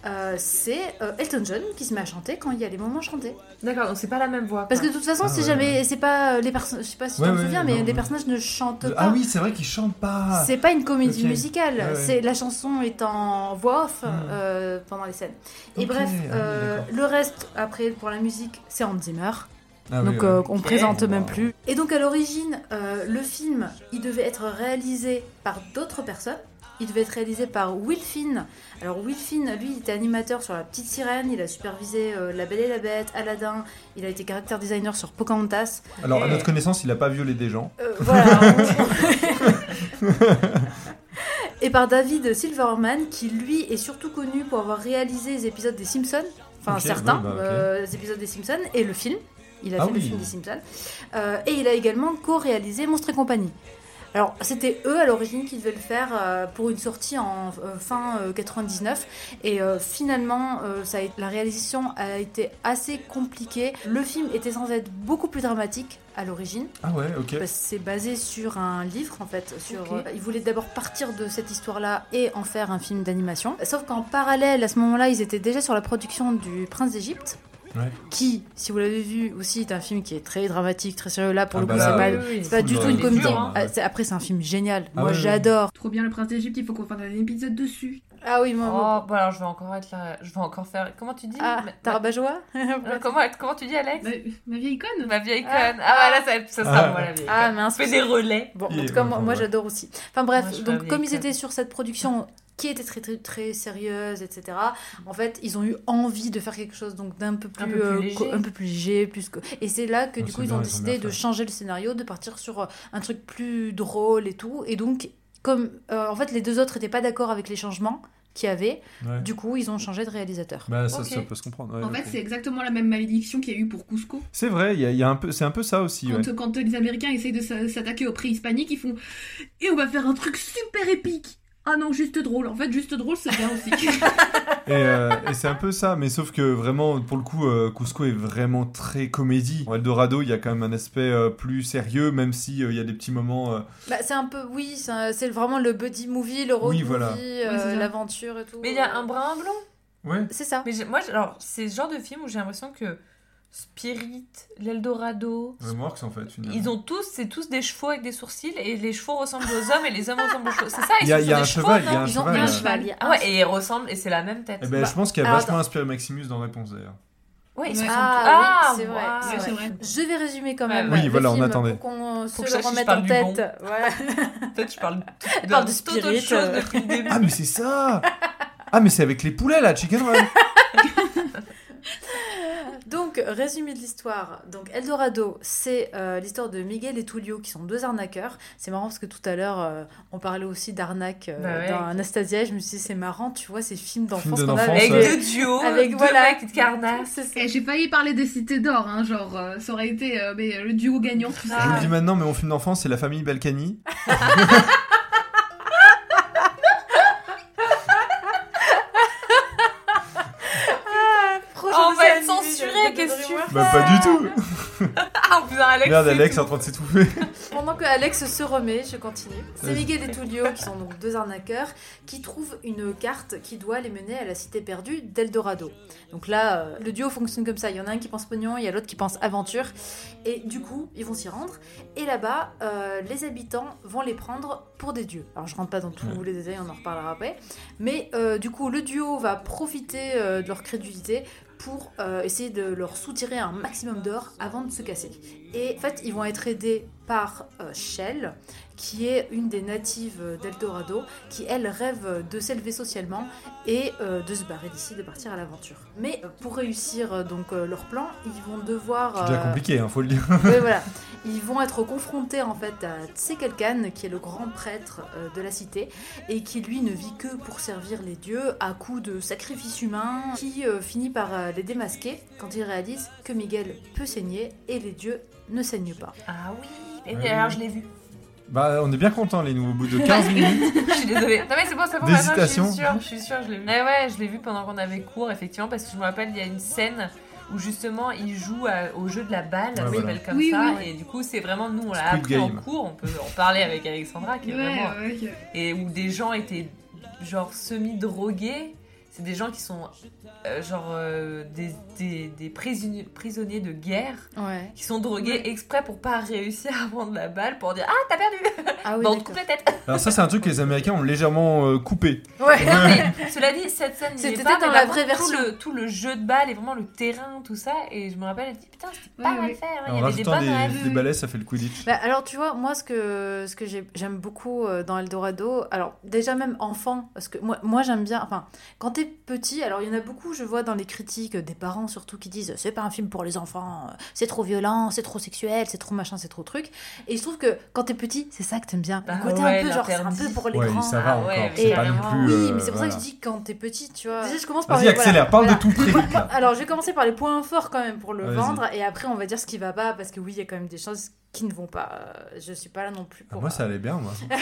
Euh, c'est euh, Elton John qui se met à chanter quand il y a les moments chantés. D'accord, donc c'est pas la même voix. Parce que de toute façon, Ah c'est ouais, jamais, c'est pas euh, les personnes, je sais pas si Ouais, tu te ouais, souviens, non, mais les personnages ne chantent pas. Ah oui, c'est vrai qu'il chante pas. C'est pas une comédie musicale, Ouais, ouais. c'est la chanson est en voix off Hmm. euh, pendant les scènes. Et bref, ah oui, euh, le reste après pour la musique, c'est Hans Zimmer. Ah donc euh, on présente Wow. même plus. Et donc à l'origine, euh, le film, il devait être réalisé par d'autres personnes. Il devait être réalisé par Will Finn. Alors Will Finn, lui, il était animateur sur La Petite Sirène, il a supervisé euh, La Belle et la Bête, Aladdin, il a été character designer sur Pocahontas. Alors à notre connaissance, il a pas violé des gens. Euh, voilà. et par David Silverman, qui lui est surtout connu pour avoir réalisé les épisodes des Simpsons, enfin certains bah, euh, les épisodes des Simpsons et le film. Il a Ah fait le film des Simpsons. Et il a également co-réalisé Monstres et compagnie. Alors, c'était eux à l'origine qui devaient le faire euh, pour une sortie en euh, fin euh, 99. Et euh, finalement, euh, ça a été- la réalisation a été assez compliquée. Le film était censé être beaucoup plus dramatique à l'origine. Ah ouais, ok. Parce que c'est basé sur un livre en fait. Sur, euh, ils voulaient d'abord partir de cette histoire-là et en faire un film d'animation. Sauf qu'en parallèle, à ce moment-là, ils étaient déjà sur la production du Prince d'Égypte. Ouais. Qui, si vous l'avez vu aussi, est un film qui est très dramatique, très sérieux. Là, pour Ah le bah coup, là, c'est pas, oui, oui, c'est pas du tout une comédie. dur, hein. Ah, Après, c'est un film génial. Ah Moi, ouais, j'adore. Trop bien le prince d'Égypte, il faut qu'on fasse un épisode dessus. Ah oui, moi. Oh, bon alors je vais encore être là. Je vais encore faire. Comment tu dis? Ah, Ma- Tarabajoa Euh, comment, comment tu dis, Alex? Ma, ma vieille icône Ma vieille conne. Ah. Ah, voilà, ça, ça sera Ah. moi la vieille Ah, mince. Je fais des relais. Bon, en tout cas, moi, j'adore aussi. Enfin bref, donc comme ils étaient sur cette production qui était très très très sérieuse, etc. En fait, ils ont eu envie de faire quelque chose donc d'un peu plus, Un peu plus euh, léger. un peu plus léger, plus que... et c'est là que Ah, du coup ils bien, ont ils ont décidé de changer le scénario, de partir sur euh, un truc plus drôle et tout. Et donc comme euh, en fait les deux autres étaient pas d'accord avec les changements qu'il y avait, Ouais. du coup ils ont changé de réalisateur. Bah ça, peut se comprendre. ouais, En fait, c'est exactement la même malédiction qu'il y a eu pour Cusco. C'est vrai, il y a, y a un peu, c'est un peu ça aussi. ouais. Quand, quand les Américains essayent de s'a- s'attaquer au préhispanique, ils font Et on va faire un truc super épique Ah non, juste drôle. En fait, juste drôle, c'est bien aussi. Et, euh, et c'est un peu ça, mais sauf que vraiment, pour le coup, euh, Cusco est vraiment très comédie. En Eldorado, il y a quand même un aspect euh, plus sérieux, même si euh, il y a des petits moments. euh, Bah, c'est un peu oui, c'est vraiment le buddy movie, le road Oui, voilà. movie, euh, l'aventure et tout. Mais il y a un brin blanc? Ouais. C'est ça. Mais moi, alors, c'est ce genre de film où j'ai l'impression que Spirit, l'Eldorado, Remorques en fait. finalement. ils ont tous, c'est tous des chevaux avec des sourcils et les chevaux ressemblent aux hommes et les hommes ressemblent aux chevaux. C'est ça, ils Il y a, sont y a un des chevaux, cheval, il y a un Ils ont cheval. un euh. cheval. il y a Ah un ouais, et ils ressemblent et c'est la même tête. Eh ben, Bah, je pense qu'il y a alors, vachement attends. inspiré Maximus dans Réponse d'ailleurs. Ouais, ils Ouais. sont Ah, tous- oui, c'est vrai, waouh. c'est Ouais, c'est vrai. Je vais résumer quand même. Oui, le voilà, on attendait. Pour qu'on se Pour que le remette en tête. Voilà. Peut-être je parle Elle parle de autre Spirit, chose depuis le début. Ah mais c'est ça Ah mais c'est avec les poulets là, Chicken Run Donc, résumé de l'histoire. Donc, Eldorado, c'est euh, l'histoire de Miguel et Tullio, qui sont deux arnaqueurs. C'est marrant parce que tout à l'heure, euh, on parlait aussi d'arnaque euh, Bah ouais. dans Anastasia. Je me suis dit, c'est marrant, tu vois, ces films d'enfance de qu'on a avec deux duos, Avec, deux voilà. mecs ça. Et j'ai failli parler des cités d'or, hein, genre, euh, ça aurait été euh, mais, le duo gagnant. Je vous le dis maintenant, mais mon film d'enfance, c'est La famille Balkany. Prochain Oh, on va dessin être animé, censuré Miguel, qu'est-ce que tu fais Bah pas du tout Ah, putain, Alex. Merde, Alex est en train de s'étouffer. Pendant que Alex se remet, je continue. C'est. Miguel et Tullio, qui sont donc deux arnaqueurs, qui trouvent une carte qui doit les mener à la cité perdue d'Eldorado. Donc là, euh, le duo fonctionne comme ça. Il y en a un qui pense pognon, il y a l'autre qui pense aventure. Et du coup, ils vont s'y rendre. Et là-bas, euh, les habitants vont les prendre pour des dieux. Alors je rentre pas dans tous les détails, on en reparlera après. Mais euh, du coup, le duo va profiter de leur crédulité pour euh, essayer de leur soutirer un maximum d'or avant de se casser. Et en fait, ils vont être aidés par euh, Shell, qui est une des natives euh, d'Eldorado, qui elle rêve de s'élever socialement et euh, de se barrer d'ici, de partir à l'aventure. Mais pour réussir donc leur plan, ils vont devoir. C'est déjà euh, compliqué, hein, faut le dire. oui, voilà. Ils vont être confrontés en fait à Tsekelkan, qui est le grand prêtre de la cité, et qui lui ne vit que pour servir les dieux à coups de sacrifices humains, qui euh, finit par euh, les démasquer quand il réalise que Miguel peut saigner et les dieux ne saignent pas. Ah oui, oui, Ouais. alors je l'ai vu. Bah on est bien content les nous au bout de 15 minutes. Je suis désolée. Non mais c'est bon, c'est bon. D'hésitation. maintenant, Je suis sûre, je suis sûre, je l'ai vu. Ouais, ouais, je l'ai vu pendant qu'on avait cours, effectivement, parce que je me rappelle, il y a une scène où justement il joue à- au jeu de la balle, ça voilà. s'appelle comme Oui, ça, oui. et du coup c'est vraiment nous on l'a appris en cours, on peut en parler avec Alexandra qui est Ouais, vraiment ouais. et où des gens étaient genre semi-drogués. C'est des gens qui sont euh, genre euh, des, des, des prisonniers, prisonniers de guerre Ouais. qui sont drogués exprès pour pas réussir à prendre la balle pour dire Ah, t'as perdu Ah oui, Bah, on te coupe la tête Alors ça c'est un truc que les Américains ont légèrement euh, coupé. Ouais. Non, mais cela dit, cette scène, C'était pas, dans la vraie contre, Tout version. le, tout le jeu de balle et vraiment le terrain, tout ça. Et je me rappelle, elle dit Putain, c'était pas Ouais, mal ouais. fait. hein, Il En y avait des rajoutant bonnes des, des balais, ça fait le Quidditch. Bah, alors tu vois, moi ce que, ce que j'ai- j'aime beaucoup euh, dans Eldorado, alors déjà même enfant, parce que moi, moi j'aime bien, enfin quand t'es petit, alors il y en a beaucoup, je vois dans les critiques, des parents surtout qui disent c'est pas un film pour les enfants, c'est trop violent, c'est trop sexuel, c'est trop machin, c'est trop truc. Et je trouve que quand t'es petit, c'est ça que t'aimes bien. Bah côté ouais, un peu genre c'est un peu pour les Ouais, grands. ça va Ah encore. ouais, c'est mais pas non. Oui, euh, mais c'est pour ça que je dis quand t'es petit, tu vois. Déjà, je commence par Vas-y les- accélère, voilà. parle Voilà. de tout très vite là. Alors, je vais commencer par les points forts quand même pour le vendre et après on va dire ce qui va pas parce que oui, il y a quand même des choses qui ne vont pas. Je suis pas là non plus Ah, pour. moi ça allait bien moi.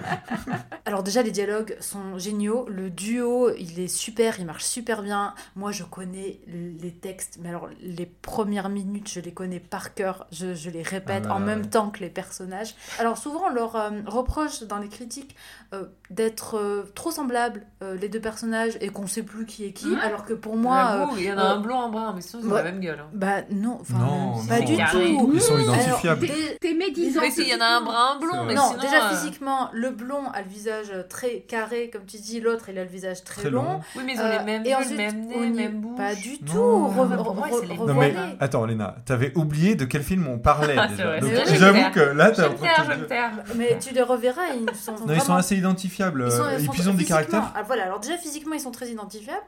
Alors déjà les dialogues sont géniaux, le duo il est super, il marche super bien. Moi je connais les textes, mais alors les premières minutes je les connais par cœur, je, je les répète Ah ouais, en même ouais. temps que les personnages. Alors souvent on leur euh, reproche dans les critiques euh, d'être euh, trop semblables euh, les deux personnages et qu'on sait plus qui est qui, alors que pour moi... euh, il y en a euh, un blond, un brun, mais sinon, ils ont la même gueule. hein. bah non, enfin Non, pas non. du Carré. tout. Ils sont identifiables. T'es médisant. Mais si, il y en a un brun, un blond, mais non, sinon. déjà euh, physiquement, le blond a le visage très carré, comme tu dis, l'autre il a le visage très, Très long. long. Oui, mais ils ont Euh, les mêmes et yeux, ensuite, le même au nez, ni- même bouche. Pas du tout. Non. re- Non, pour moi, re- c'est les Non mais revoilez. attends Léna, t'avais oublié de quel film on parlait Ah, J'avoue que là Je t'as. Mais tu les reverras, ils sont Non, ils sont assez identifiables. ils sont- euh, ils et sont puis ils ont des caractères. Ah, voilà, alors déjà physiquement ils sont très identifiables.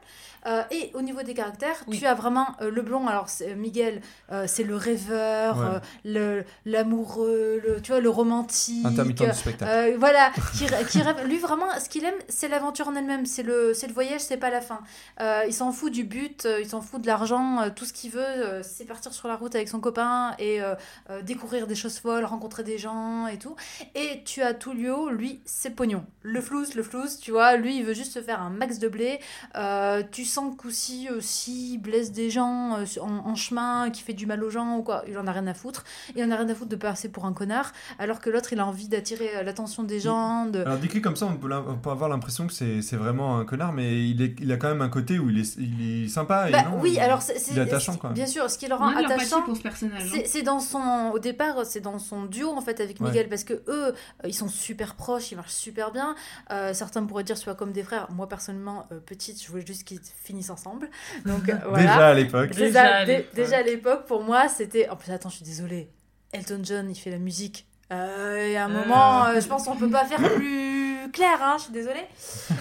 Euh, et au niveau des caractères, Oui. tu as vraiment euh, le blond. Alors c'est- Miguel, euh, c'est le rêveur, Ouais. euh, le l'amoureux, le tu vois le romantique. Intermittent du spectacle. Euh, voilà, qui, qui rêve. Lui vraiment, ce qu'il aime, c'est l'aventure en elle-même, c'est le, c'est le voyage, c'est pas la fin. Euh, il s'en fout du but, euh, il s'en fout de l'argent, euh, tout ce qu'il veut, euh, c'est partir sur la route avec son copain et euh, euh, découvrir des choses folles, rencontrer des gens et tout. Et tu as Tullio, lui, c'est pognon. Le flouze, le flouze, tu vois, lui, il veut juste se faire un max de blé. Euh, tu sens qu'aussi, aussi, il blesse des gens euh, en, en chemin, qui fait du mal aux gens ou quoi, il en a rien à foutre. Il en a rien à foutre de passer pour un connard, alors que l'autre, il a envie d'attirer euh, l'attention des gens. De... Alors décrit comme ça, on peut, l'im- on peut avoir l'impression que c'est vraiment un connard, mais il, est, il a quand même un côté où il est, il est sympa. et Bah, non, oui, il- alors c'est attachant, quoi. Bien sûr, ce qui le rend attachant. pour ce personnage. hein. C'est dans son au départ c'est dans son duo en fait avec Ouais. Miguel parce que eux euh, ils sont super proches ils marchent super bien Euh, certains pourraient dire soit comme des frères moi personnellement euh, petite je voulais juste qu'ils finissent ensemble donc euh, voilà Déjà à l'époque. C'est Déjà déjà à l'époque pour moi c'était en plus attends je suis désolée Elton John il fait la musique Euh, et à un Euh. moment euh, je pense qu'on peut pas faire plus clair hein, je suis désolée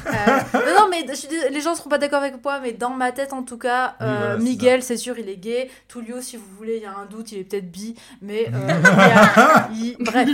Euh, non, non, mais je suis dés- les gens seront pas d'accord avec moi, mais dans ma tête en tout cas, Oui, euh, voilà, c'est Miguel, c'est sûr, il est gay. Tullio, si vous voulez, il y a un doute, il est peut-être bi, mais euh, il y a- il- bref,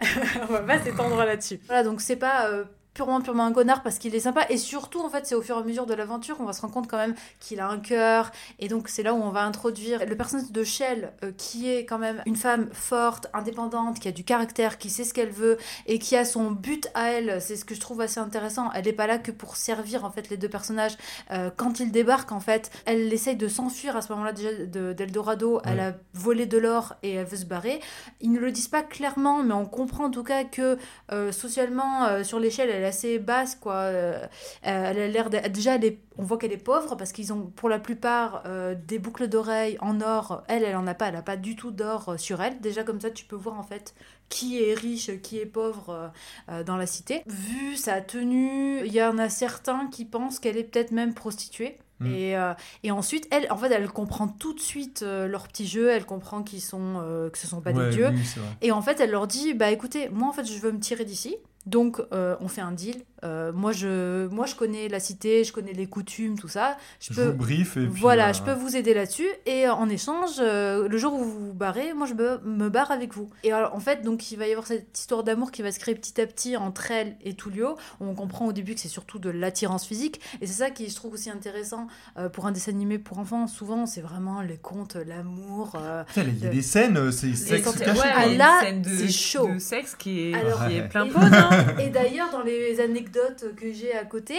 on va pas s'étendre là-dessus. Voilà, donc c'est pas euh, purement, purement un connard parce qu'il est sympa. Et surtout, en fait, c'est au fur et à mesure de l'aventure qu'on va se rendre compte quand même qu'il a un cœur. Et donc, c'est là où on va introduire le personnage de Shell, euh, qui est quand même une femme forte, indépendante, qui a du caractère, qui sait ce qu'elle veut et qui a son but à elle. C'est ce que je trouve assez intéressant. Elle n'est pas là que pour servir, en fait, les deux personnages. Euh, quand ils débarquent, en fait, elle essaye de s'enfuir à ce moment-là déjà de- d'Eldorado. Elle a volé de l'or et elle veut se barrer. Ils ne le disent pas clairement, mais on comprend en tout cas que euh, socialement, sur l'échelle, elle est assez basse, quoi. Euh, elle a l'air déjà, elle est- on voit qu'elle est pauvre parce qu'ils ont pour la plupart euh, des boucles d'oreilles en or. Elle, elle en a pas, elle a pas du tout d'or euh, sur elle. Déjà comme ça, tu peux voir en fait qui est riche, qui est pauvre euh, euh, dans la cité. Vu sa tenue, il y en a certains qui pensent qu'elle est peut-être même prostituée. Mm. Et, euh, et ensuite, elle, en fait, elle comprend tout de suite euh, leur petit jeu. Elle comprend qu'ils sont, euh, que ce sont pas Ouais, des dieux. oui. Et en fait, elle leur dit bah écoutez, moi en fait, je veux me tirer d'ici. Donc, euh, on fait un deal. Euh, moi, je, moi, je connais la cité, je connais les coutumes, tout ça. Je Je peux, vous brief et puis, voilà, euh, je peux vous aider là-dessus. Et euh, en échange, euh, le jour où vous vous barrez, moi, je me, me barre avec vous. Et alors, en fait, donc, il va y avoir cette histoire d'amour qui va se créer petit à petit entre elle et Tullio. On comprend au début que c'est surtout de l'attirance physique. Et c'est ça qui, je trouve aussi intéressant euh, pour un dessin animé pour enfants. Souvent, c'est vraiment les contes, l'amour. euh, il y a de- des scènes, c'est sexe caché. ouais, quoi. il y a une là, c'est chaud. de sexe qui est, Alors, qui est plein pot, Et d'ailleurs, dans les que j'ai à côté,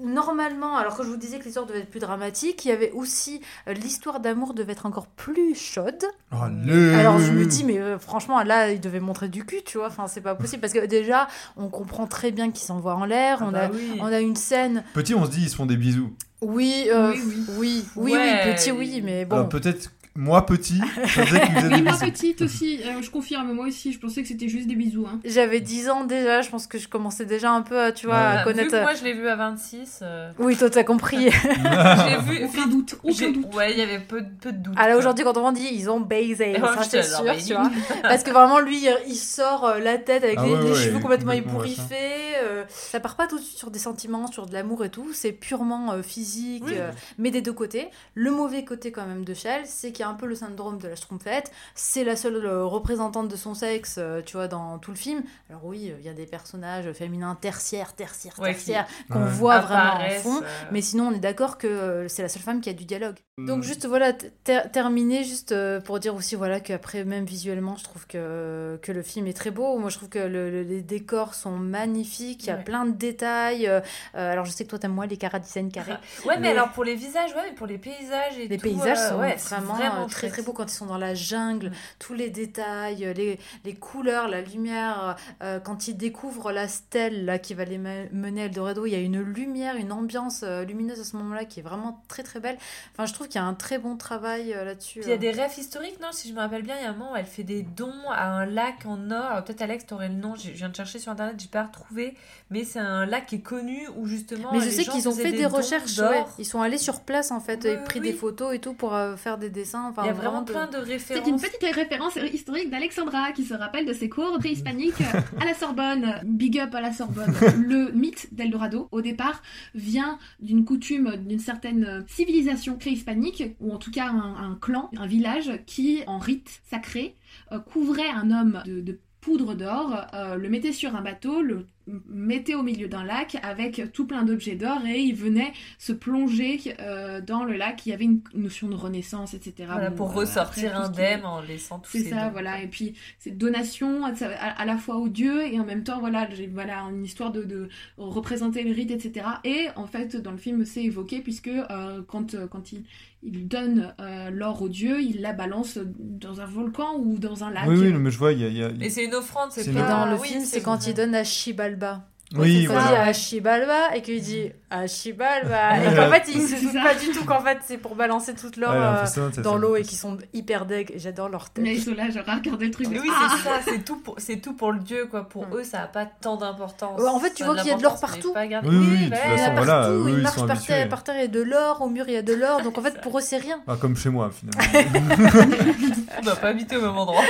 normalement, alors que je vous disais que l'histoire devait être plus dramatique, il y avait aussi euh, l'histoire d'amour devait être encore plus chaude. Oh, le- Alors je me dis, mais euh, franchement, là, il devait montrer du cul, tu vois. Enfin, c'est pas possible parce que déjà, on comprend très bien qu'ils s'envoient en l'air. Ah on, bah a, oui. on a une scène. Petit, on se dit, ils se font des bisous. Oui, euh, Oui, oui. oui, oui, Ouais. oui, petit, oui, mais bon. Alors, peut-être, moi, petit, je pensais qu'ils faisaient Oui, des moi bisous. petite aussi, euh, je confirme, moi aussi, je pensais que c'était juste des bisous. Hein. J'avais 10 ans déjà, je pense que je commençais déjà un peu, à, tu vois, Ouais. à Vu connaître. que moi, je l'ai vu à 26. euh, Oui, toi, t'as compris. je l'ai vu. Aucun doute, aucun j'ai- doute. Ouais, il y avait peu, de- peu de doute. Ah là aujourd'hui quand on dit ils ont baisé, ça moi, c'est sûr, tu vois. Parce que vraiment lui il sort euh, la tête avec Ah les, ouais, les ouais, cheveux complètement complètement ébouriffés. euh, ça part pas tout de suite sur des sentiments, sur de l'amour et tout. C'est purement euh, physique, Oui. euh, mais des deux côtés. Le mauvais côté quand même de Shell, c'est qu'il y a un peu le syndrome de la Schtroumpfette. C'est la seule euh, représentante de son sexe, euh, tu vois, dans tout le film. Alors oui, il y a des personnages féminins tertiaires, tertiaires, Ouais, tertiaires qu'on Ouais. voit vraiment en fond. euh, Mais sinon, on est d'accord que c'est la seule femme qui a du dialogue. Mm. Donc juste voilà, ter- terminer juste pour dire aussi voilà qu'après même visuellement, je trouve que, que le film est très beau. Moi, je trouve que le- le- les décors sont magnifiques, il y a Ouais. plein de détails. euh, alors je sais que toi t'aimes moins les caradicènes carrés. Ouais, mais alors pour les visages, ouais, mais pour les paysages et Les tout, paysages euh, sont ouais, vraiment, euh, très très beaux quand ils sont dans la jungle, Mm. tous les détails, euh, les, les couleurs, la lumière. euh, quand ils découvrent la stèle là qui va les me- mener à Eldorado, il y a une lumière, une ambiance euh, lumineuse à ce moment-là qui est vraiment très très belle. Enfin, je trouve qu'il y a un très bon travail euh, là-dessus. Il y a euh. des rêves historiques, non? Si je me rappelle bien, il y a un moment où elle fait des dons à un lac en or. Alors, Peut-être Alex, t'aurais le nom, je viens de chercher sur internet, j'ai pas retrouvé. Mais c'est un lac qui est connu où justement. Mais je les sais qu'ils ont fait des, dons recherches, ouais. ils sont allés sur place en fait, et pris oui. des photos et tout pour euh, faire des dessins. Enfin, Il y a vraiment de- plein de C'est une petite référence historique d'Alexandra qui se rappelle de ses cours préhispaniques à la Sorbonne. Big up à la Sorbonne. Le mythe d'Eldorado, au départ, vient d'une coutume, d'une certaine civilisation préhispanique, ou en tout cas un, un clan, un village, qui, en rite sacré, euh, couvrait un homme de, de poudre d'or, euh, le mettait sur un bateau, le mettait au milieu d'un lac avec tout plein d'objets d'or et il venait se plonger euh, dans le lac. Il y avait une notion de renaissance, etc. Voilà, Bon, pour euh, ressortir tout qui- indemne en laissant tous c'est ces ça, dons. voilà. Et puis, c'est donation à, la fois aux dieux et en même temps, voilà, voilà, une histoire de, de représenter le rite, etc. Et en fait, dans le film, c'est évoqué puisque euh, quand, quand il, il donne euh, l'or aux dieux, il la balance dans un volcan ou dans un lac. Oui, oui, mais je vois, il y a. y a- Mais c'est une offrande, c'est pas. une- Et dans le oui, film, c'est quand il donne à Chibalba. Oui, c'est ça, voilà. dit à Chibalba et qu'il dit à Chibalba. Et qu'en fait, il se C'est doute ça. pas du tout qu'en fait, c'est pour balancer toute l'or Ouais, euh, dans l'eau et qui sont hyper deg. J'adore leur tête. Mais ils sont là, genre, à regarder le truc. Mais oui, Ah c'est ça, c'est tout, pour, c'est tout pour le dieu, quoi. Pour Mm. eux, ça n'a pas tant d'importance. Ouais, en fait, tu Ça a vois qu'il y a de l'or partout. pas Oui, oui, bah, a voilà, partout, eux, ils ils marchent par terre, par terre, il y a de l'or, au mur il y a de l'or, donc en fait pour eux c'est rien. Ah, comme chez moi, finalement. On n'a pas habité au même endroit.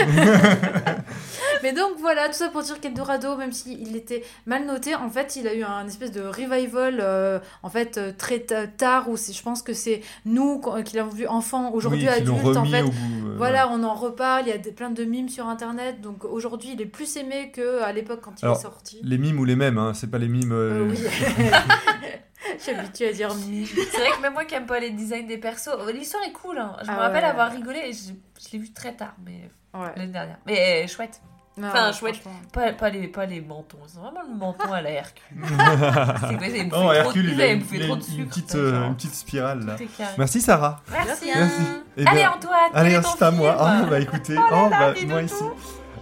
Mais donc voilà, tout ça pour dire qu'Eldorado, même s'il était mal noté, en fait, il a eu un espèce de revival, euh, en fait, euh, très ta- tard, où c'est- je pense que c'est nous qui l'avons vu enfant, aujourd'hui oui, adulte, en fait. euh, Voilà, on en reparle, il y a des- plein de mimes sur internet, donc aujourd'hui il est plus aimé qu'à l'époque quand il Alors, est sorti. Les mimes ou les mêmes, hein, c'est pas les mimes. euh, Euh, oui. Je suis habituée à dire mime. C'est vrai que même moi qui aime pas les designs des persos, l'histoire est cool. hein. Je me Ah rappelle ouais. avoir rigolé et je, je l'ai vu très tard, mais Ouais. l'année dernière. Mais euh, chouette. Non, Enfin, chouette. Pas, pas, les, pas les mentons. C'est vraiment le menton à la Hercule. C'est trop, Hercule, il a une, petite, euh, une petite spirale là. Merci Sarah. Merci. Merci. Eh Allez ben, Antoine, Allez, ton c'est à moi. Ah, bah écoutez, Oh oh, là, bah, moi ici.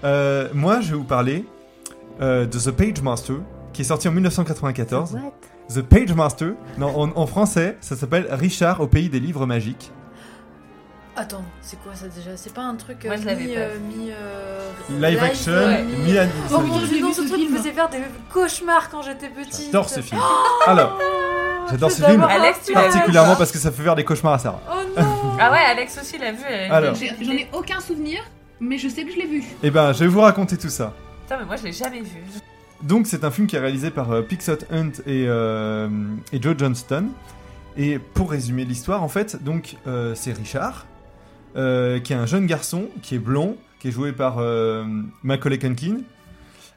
Euh, moi, je vais vous parler euh, de The Page Master, qui est sorti en 1994. The Page Master, non, en, en français, ça s'appelle Richard au pays des livres magiques. Attends, c'est quoi ça déjà? C'est pas un truc euh, Moi, je l'avais mi, pas euh, mi, euh, Live action, euh, mi- Oh mon J'ai dieu, non, ce truc me film. faisait faire des cauchemars quand j'étais petite. J'adore ce film. Alors, j'adore ce film, d'abord Alex, tu l'as vu particulièrement parce que ça fait faire des cauchemars à Sarah. Oh non Ah ouais, Alex aussi l'a vu. elle- Alors. J'ai- J'en ai aucun souvenir, mais je sais que je l'ai vu. Eh ben, je vais vous raconter tout ça. Putain, mais moi je l'ai jamais vu. Donc c'est un film qui est réalisé par euh, Pixot Hunt et, euh, et Joe Johnston. Et pour résumer l'histoire, en fait, donc euh, c'est Richard, euh, qui est un jeune garçon, qui est blond, qui est joué par euh, Macaulay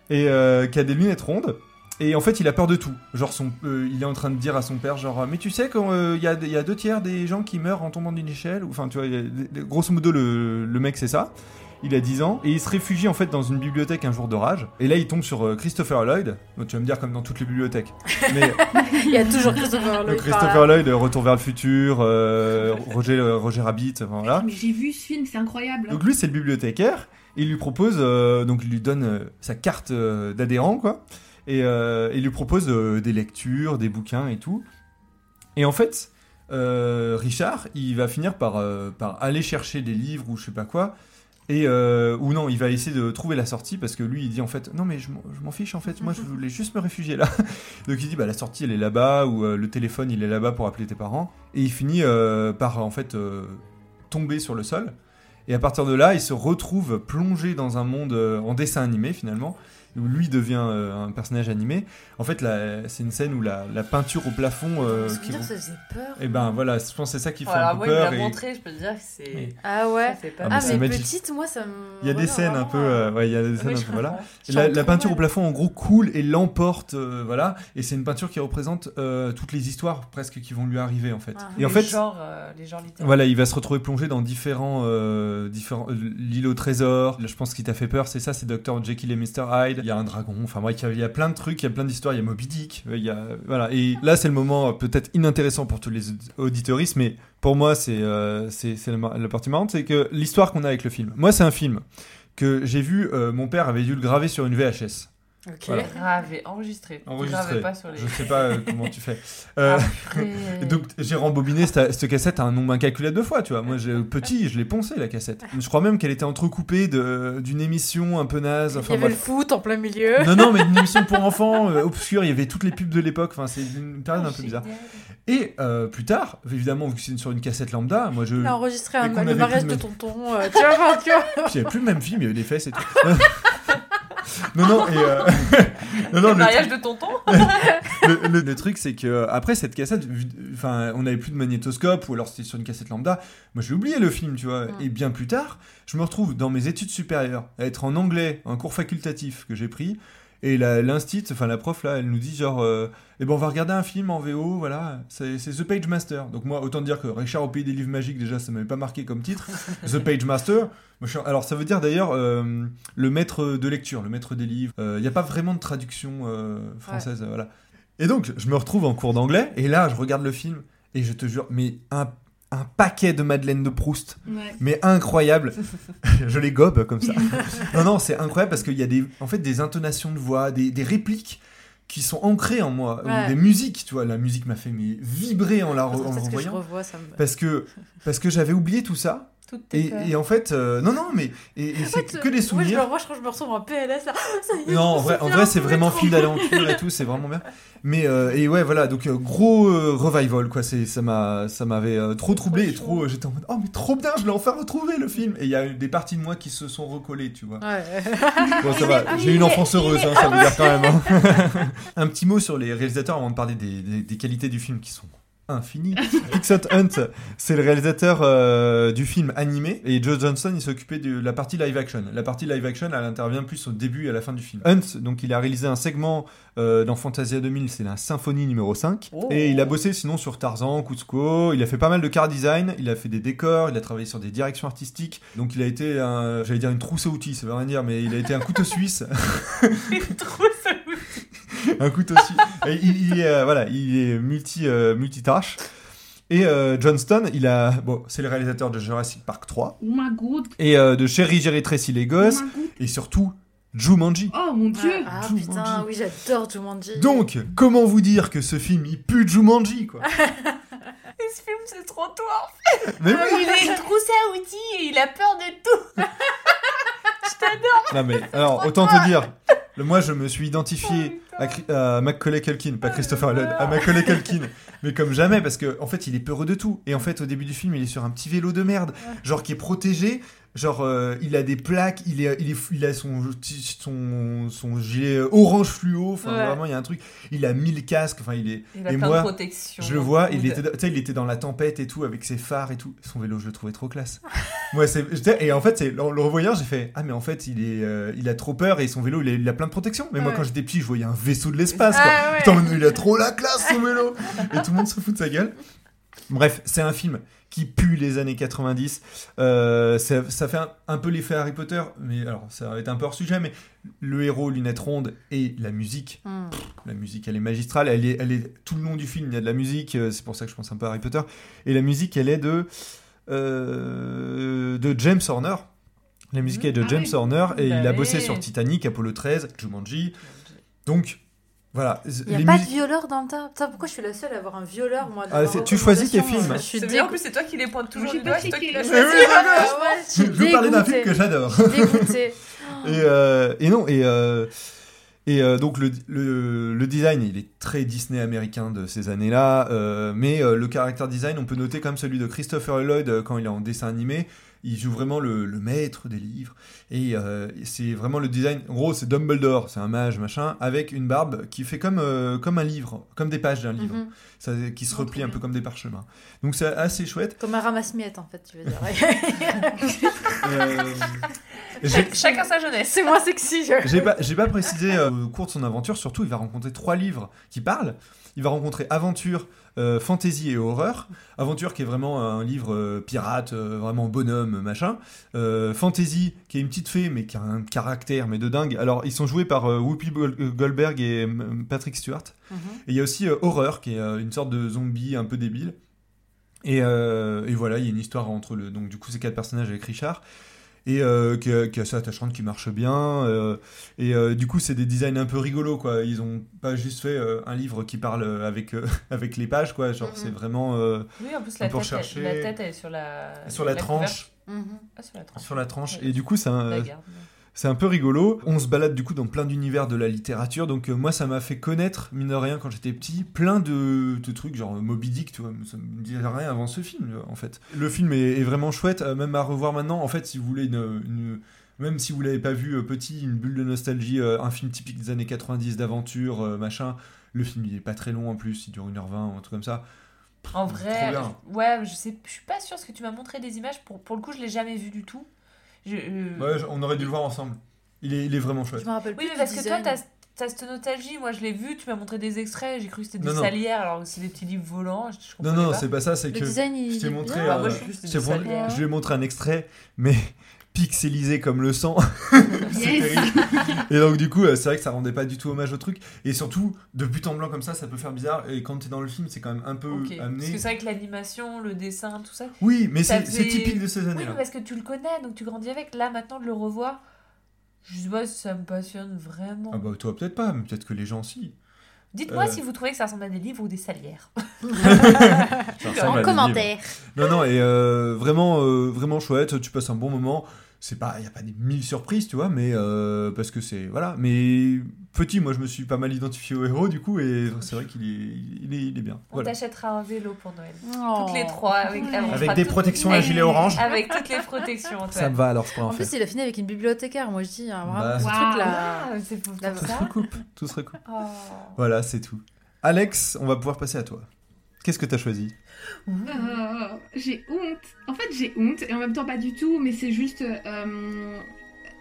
et euh, qui a des lunettes rondes. Et en fait, il a peur de tout. Genre, son, euh, il est en train de dire à son père, genre, mais tu sais qu'il y, a deux tiers des gens qui meurent en tombant d'une échelle. Enfin, tu vois, grosso modo, le, le mec, c'est ça. Il a 10 ans et il se réfugie en fait dans une bibliothèque un jour d'orage. Et là, il tombe sur euh, Christopher Lloyd. Donc, tu vas me dire comme dans toutes les bibliothèques. Mais Il y a toujours Christopher Lloyd. Christopher. Lloyd, euh, Retour vers le futur, euh, Roger, Roger Rabbit, voilà. Mais j'ai vu ce film, c'est incroyable. Donc lui, c'est le bibliothécaire. Il lui propose, euh, donc il lui donne sa carte d'adhérent, quoi. Et il lui propose des lectures, des bouquins et tout. Et en fait, euh, Richard, il va finir par, euh, par aller chercher des livres ou je sais pas quoi. Et euh, ou non, il va essayer de trouver la sortie parce que lui, il dit en fait, non mais je m'en- fiche en fait, moi je voulais juste me réfugier là. Donc il dit bah la sortie elle est là-bas ou euh, le téléphone il est là-bas pour appeler tes parents. Et il finit euh, par en fait tomber sur le sol. Et à partir de là, il se retrouve plongé dans un monde en dessin animé finalement, où lui devient euh, un personnage animé. En fait, c'est une scène où la, la peinture au plafond. euh, qui dire, ça faisait peur. Et ben voilà, je pense que c'est ça qui fait Voilà, un peu moi il me peur. l'a et- montré, je peux te dire que c'est. Ah ouais Ça fait pas Ah, Ah, mais petite, moi ça me. Il y a des scènes un peu, euh, euh, ouais, il y a des scènes je peu, voilà. Et La, peinture au plafond, en gros, coule et l'emporte, euh, voilà. Et c'est une peinture qui représente toutes les histoires presque qui vont lui arriver en fait. Ah. Et en les fait, genres, les genres littéraires. Voilà, il va se retrouver plongé dans différents, euh, différents euh, l'île au trésor. Je pense qui t'a fait peur, c'est ça, c'est Dr Jekyll et Mr Hyde. Il y a un dragon. Enfin, bref, il y a- plein de trucs, il y a plein d'histoires. Il y a Moby Dick. Il y a voilà. Et là, c'est le moment euh, peut-être inintéressant pour tous les aud- auditeuristes, mais pour moi, c'est euh, c'est la, la partie marrante, c'est que l'histoire qu'on a avec le film. Moi, c'est un film que j'ai vu. euh, mon père avait dû le graver sur une VHS. Ok. Voilà. Gravé, enregistré. Enregistré. Pas sur les. Je sais pas euh, comment tu fais. Euh, donc j'ai rembobiné cette, cette cassette un nombre incalculable de fois, tu vois. Moi, j'ai- petit, je l'ai poncé la cassette. Je crois même qu'elle était entrecoupée de- d'une émission un peu naze. Il y Enfin avait le foot en plein milieu. Non, non, mais une émission pour enfants euh, obscure. Il y avait toutes les pubs de l'époque. Enfin, c'est une période un peu bizarre. Et euh, plus tard, évidemment, vu que c'est sur une cassette lambda, moi je. Il a enregistré Et un, qu'on le avait mariage de de tonton. euh, tu vois, enfin, tu vois. J'avais plus le même film, il y avait des fesses et tout. non, non, et. euh, non, non, Le mariage de tonton le, le- le truc, c'est que euh, après cette cassette, enfin, on n'avait plus de magnétoscope ou alors c'était sur une cassette lambda. Moi, j'ai oublié le film, tu vois. Mm. Et bien plus tard, je me retrouve dans mes études supérieures à être en anglais, un cours facultatif que j'ai pris. Et la- l'instit, enfin la prof là, elle nous dit genre, euh, eh ben on va regarder un film en VO, voilà, c'est The Page Master. Donc moi, autant dire que Richard au pays des livres magiques, déjà, ça m'avait pas marqué comme titre. The Page Master. Alors ça veut dire d'ailleurs euh, le maître de lecture, le maître des livres. Il n'y a pas vraiment de traduction euh, française, voilà. Et donc je me retrouve en cours d'anglais et là je regarde le film et je te jure, mais un, un paquet de Madeleine de Proust, Ouais. mais incroyable. je les gobe comme ça. non non, c'est incroyable parce qu'il y a des, en fait des intonations de voix, des, des répliques qui sont ancrées en moi, ou des musiques, tu vois. La musique m'a fait mais, vibrer en la re- en que je revoyant. revois, ça me. Parce que, parce que j'avais oublié tout ça. Et, en fait, euh, non, non, mais et, et c'est que des Moi, je, souvenirs. moi, je crois que je me retrouve en PLS là. Ça y est, Non, en vrai, en c'est vraiment film bien. d'aventure et tout, c'est vraiment bien. Mais euh, et ouais, voilà, donc euh, gros euh, revival quoi. C'est ça m'a ça m'avait trop troublé et trop. J'étais en mode oh mais trop bien, je l'ai enfin retrouvé le film. Et il y a des parties de moi qui se sont recollées, tu vois. Ouais. Bon, ça va, j'ai eu une enfance heureuse, hein, ça veut dire quand même. hein. Un petit mot sur les réalisateurs avant de parler des, des- des qualités du film qui sont infinies. Pixot Hunt, c'est le réalisateur euh, du film animé et Joe Johnston, il s'occupait de la partie live action. La partie live action, elle intervient plus au début et à la fin du film. Hunt, donc il a réalisé un segment euh, dans Fantasia 2000, c'est la symphonie numéro 5. Oh. Et il a bossé sinon sur Tarzan, Kuzco, il a fait pas mal de car design, il a fait des décors, il a travaillé sur des directions artistiques. Donc il a été, un, j'allais dire une trousse à outils, ça veut rien dire, mais il a été un couteau suisse. Trop ça. un couteau suisse. Il, il est, euh, voilà, il est multi, euh, multitâche. Et euh, Johnston, il a, bon, c'est le réalisateur de Jurassic Park 3 Oh my god. et euh, de Chérie, Jerry Tracy les Oh gosses my god. et surtout Jumanji. Oh mon dieu. Ah, ah, putain, oui, j'adore Jumanji. Donc, comment vous dire que ce film il pue Jumanji quoi? Et ce film, c'est trop toi. Mais oui. Il est une trousse à outils et il a peur de tout. Je t'adore. Non mais alors autant te dire, moi je me suis identifié Oh, à, Macaulay Culkin, pas Christopher Lloyd, à Macaulay Culkin, mais comme jamais parce que en fait il est peureux de tout. Et en fait au début du film il est sur un petit vélo de merde, genre qui est protégé, genre euh, il a des plaques, il est, il est, il a son son, son gilet orange fluo, enfin Ouais. vraiment il y a un truc, il a mille casques, enfin il est, Il a Et plein moi, de protection. je le vois, il était, il était dans la tempête et tout avec ses phares et tout. Son vélo, je le trouvais trop classe. Moi, et en fait, c'est en le revoyant, j'ai fait ah mais en fait, il est, euh, il a trop peur et son vélo, il a, il a plein de protection. Mais moi, quand j'étais petit, je voyais un vaisseau de l'espace. quoi. Ah, ouais. Putain, il a trop la classe son vélo. Et tout le monde se fout de sa gueule. Bref, c'est un film qui pue les années 90. Euh, ça, ça fait un, un peu l'effet Harry Potter, mais alors ça va être un peu hors sujet, mais le héros lunettes rondes et la musique. Hmm. La musique, elle est magistrale. Elle est, elle est tout le long du film. Il y a de la musique. euh, C'est pour ça que je pense un peu à Harry Potter. Et la musique, elle est de euh, de James Horner. La musique est de Ah James oui. Horner et Bah il a oui. bossé sur Titanic, Apollo 13, Jumanji. Donc voilà. Il n'y a pas de violeur dans le tas. Putain, pourquoi je suis la seule à avoir un violeur, moi dans Ah, ma tu choisis tes films. Je suis C'est bien, en plus, c'est toi qui les pointe toujours du pas doigt, c'est toi qui l'as là. choisi. Ah je veux parler d'un film que j'adore. Et, euh, et non, et, euh, et euh, donc le, le, le design, il est très Disney américain de ces années-là, euh, mais euh, le caractère design, on peut noter comme celui de Christopher Lloyd quand il est en dessin animé. Il joue vraiment le, le maître des livres. Et euh, c'est vraiment le design. En gros, c'est Dumbledore, c'est un mage, machin, avec une barbe qui fait comme, euh, comme un livre, comme des pages d'un livre, Mhm. ça, qui se Oh, replie un peu comme des parchemins. Donc c'est assez chouette. Comme un ramasse-miettes, en fait, tu veux dire. Euh, Chacun sa jeunesse. c'est moins sexy. je- J'ai pas, j'ai pas précisé euh, au cours de son aventure, surtout il va rencontrer trois livres qui parlent. Il va rencontrer Aventure, euh, Fantasy et Horreur. Aventure qui est vraiment un livre euh, pirate, euh, vraiment bonhomme, machin. Euh, Fantasy qui est une petite fée mais qui a un caractère mais de dingue. Alors ils sont joués par euh, Whoopi Gol- Goldberg et euh, Patrick Stewart. Mhm. Et il y a aussi euh, Horreur qui est euh, une sorte de zombie un peu débile. Et, euh, et voilà, il y a une histoire entre le. Donc, du coup, ces quatre personnages avec Richard. Et euh, qui, est- qui est assez attachante, qui marche bien. euh, et euh, du coup, c'est des designs un peu rigolos, quoi. Ils ont pas juste fait euh, un livre qui parle avec, euh, avec les pages, quoi. Genre, Mhm. c'est vraiment euh, Oui, en plus, la Pour tête, elle- chercher- la tête, elle est sur la. sur la tranche. Mhm. Ah, sur la tranche. Sur la tranche. Ouais. Et du coup, c'est un, La garde. C'est un peu rigolo. On se balade du coup dans plein d'univers de la littérature. Donc euh, moi, ça m'a fait connaître, mine de rien, quand j'étais petit, plein de, de trucs, genre Moby Dick, tu vois. Ça me disait rien avant ce film, en fait. Le film est, est vraiment chouette, euh, même à revoir maintenant. En fait, si vous voulez une... une- même si vous l'avez pas vu euh, petit, une bulle de nostalgie, euh, un film typique des années 90 d'aventure, euh, machin. Le film, il est pas très long en plus, il dure 1h20 ou un truc comme ça. En vrai, ouais, je sais, je suis pas sûre parce que tu m'as montré des images. Pour, pour le coup, je l'ai jamais vu du tout. Je, euh, Ouais, on aurait dû le voir ensemble. Il est, il est vraiment chouette. Je me rappelle Oui, plus mais parce que toi, t'as t'as cette nostalgie. Moi, je l'ai vu, tu m'as montré des extraits. J'ai cru que c'était des Non, non. salières alors que c'est des petits livres volants. Je, je Non, non, c'est pas ça, c'est que. design, je t'ai montré, euh, Ah, moi, je lui ai montré un extrait, mais pixelisé comme le sang. C'est Yes. terrible. Et donc du coup, euh, c'est vrai que ça rendait pas du tout hommage au truc. Et surtout, de but en blanc comme ça, ça peut faire bizarre. Et quand t'es dans le film, c'est quand même un peu Ok. Parce amené. que c'est vrai que l'animation, le dessin, tout ça. Oui, mais c'est typique de ces Oui, années-là. mais parce que tu le connais, donc tu grandis avec. Là, maintenant, de le revoir, je sais pas si ça me passionne vraiment. Ah bah toi peut-être pas, mais peut-être que les gens si. Dites-moi Euh. si vous trouvez que ça ressemble à des livres ou des salières. En commentaire. Non, non, et euh, vraiment, euh, vraiment chouette. Tu passes un bon moment. C'est pas, y a pas des mille surprises, tu vois, mais euh, parce que c'est voilà. Mais petit, moi, je me suis pas mal identifié au héros du coup, et c'est vrai qu'il est, il est, il est bien. On Voilà. t'achètera un vélo pour Noël. Oh. Toutes les trois. Avec, on Avec des toutes- protections à gilet orange. Avec toutes les protections. Ça me va alors, je pourrais en En faire. plus, il a fini avec une bibliothécaire. Moi, je dis, hein, vraiment, Bah. Ah, c'est pour La- pour Tout se recoupe, tout se recoupe. Oh. Voilà, c'est tout. Alex, on va pouvoir passer à toi. Qu'est-ce que t'as choisi? Euh, j'ai honte. En fait, j'ai honte et en même temps pas du tout, mais c'est juste. euh,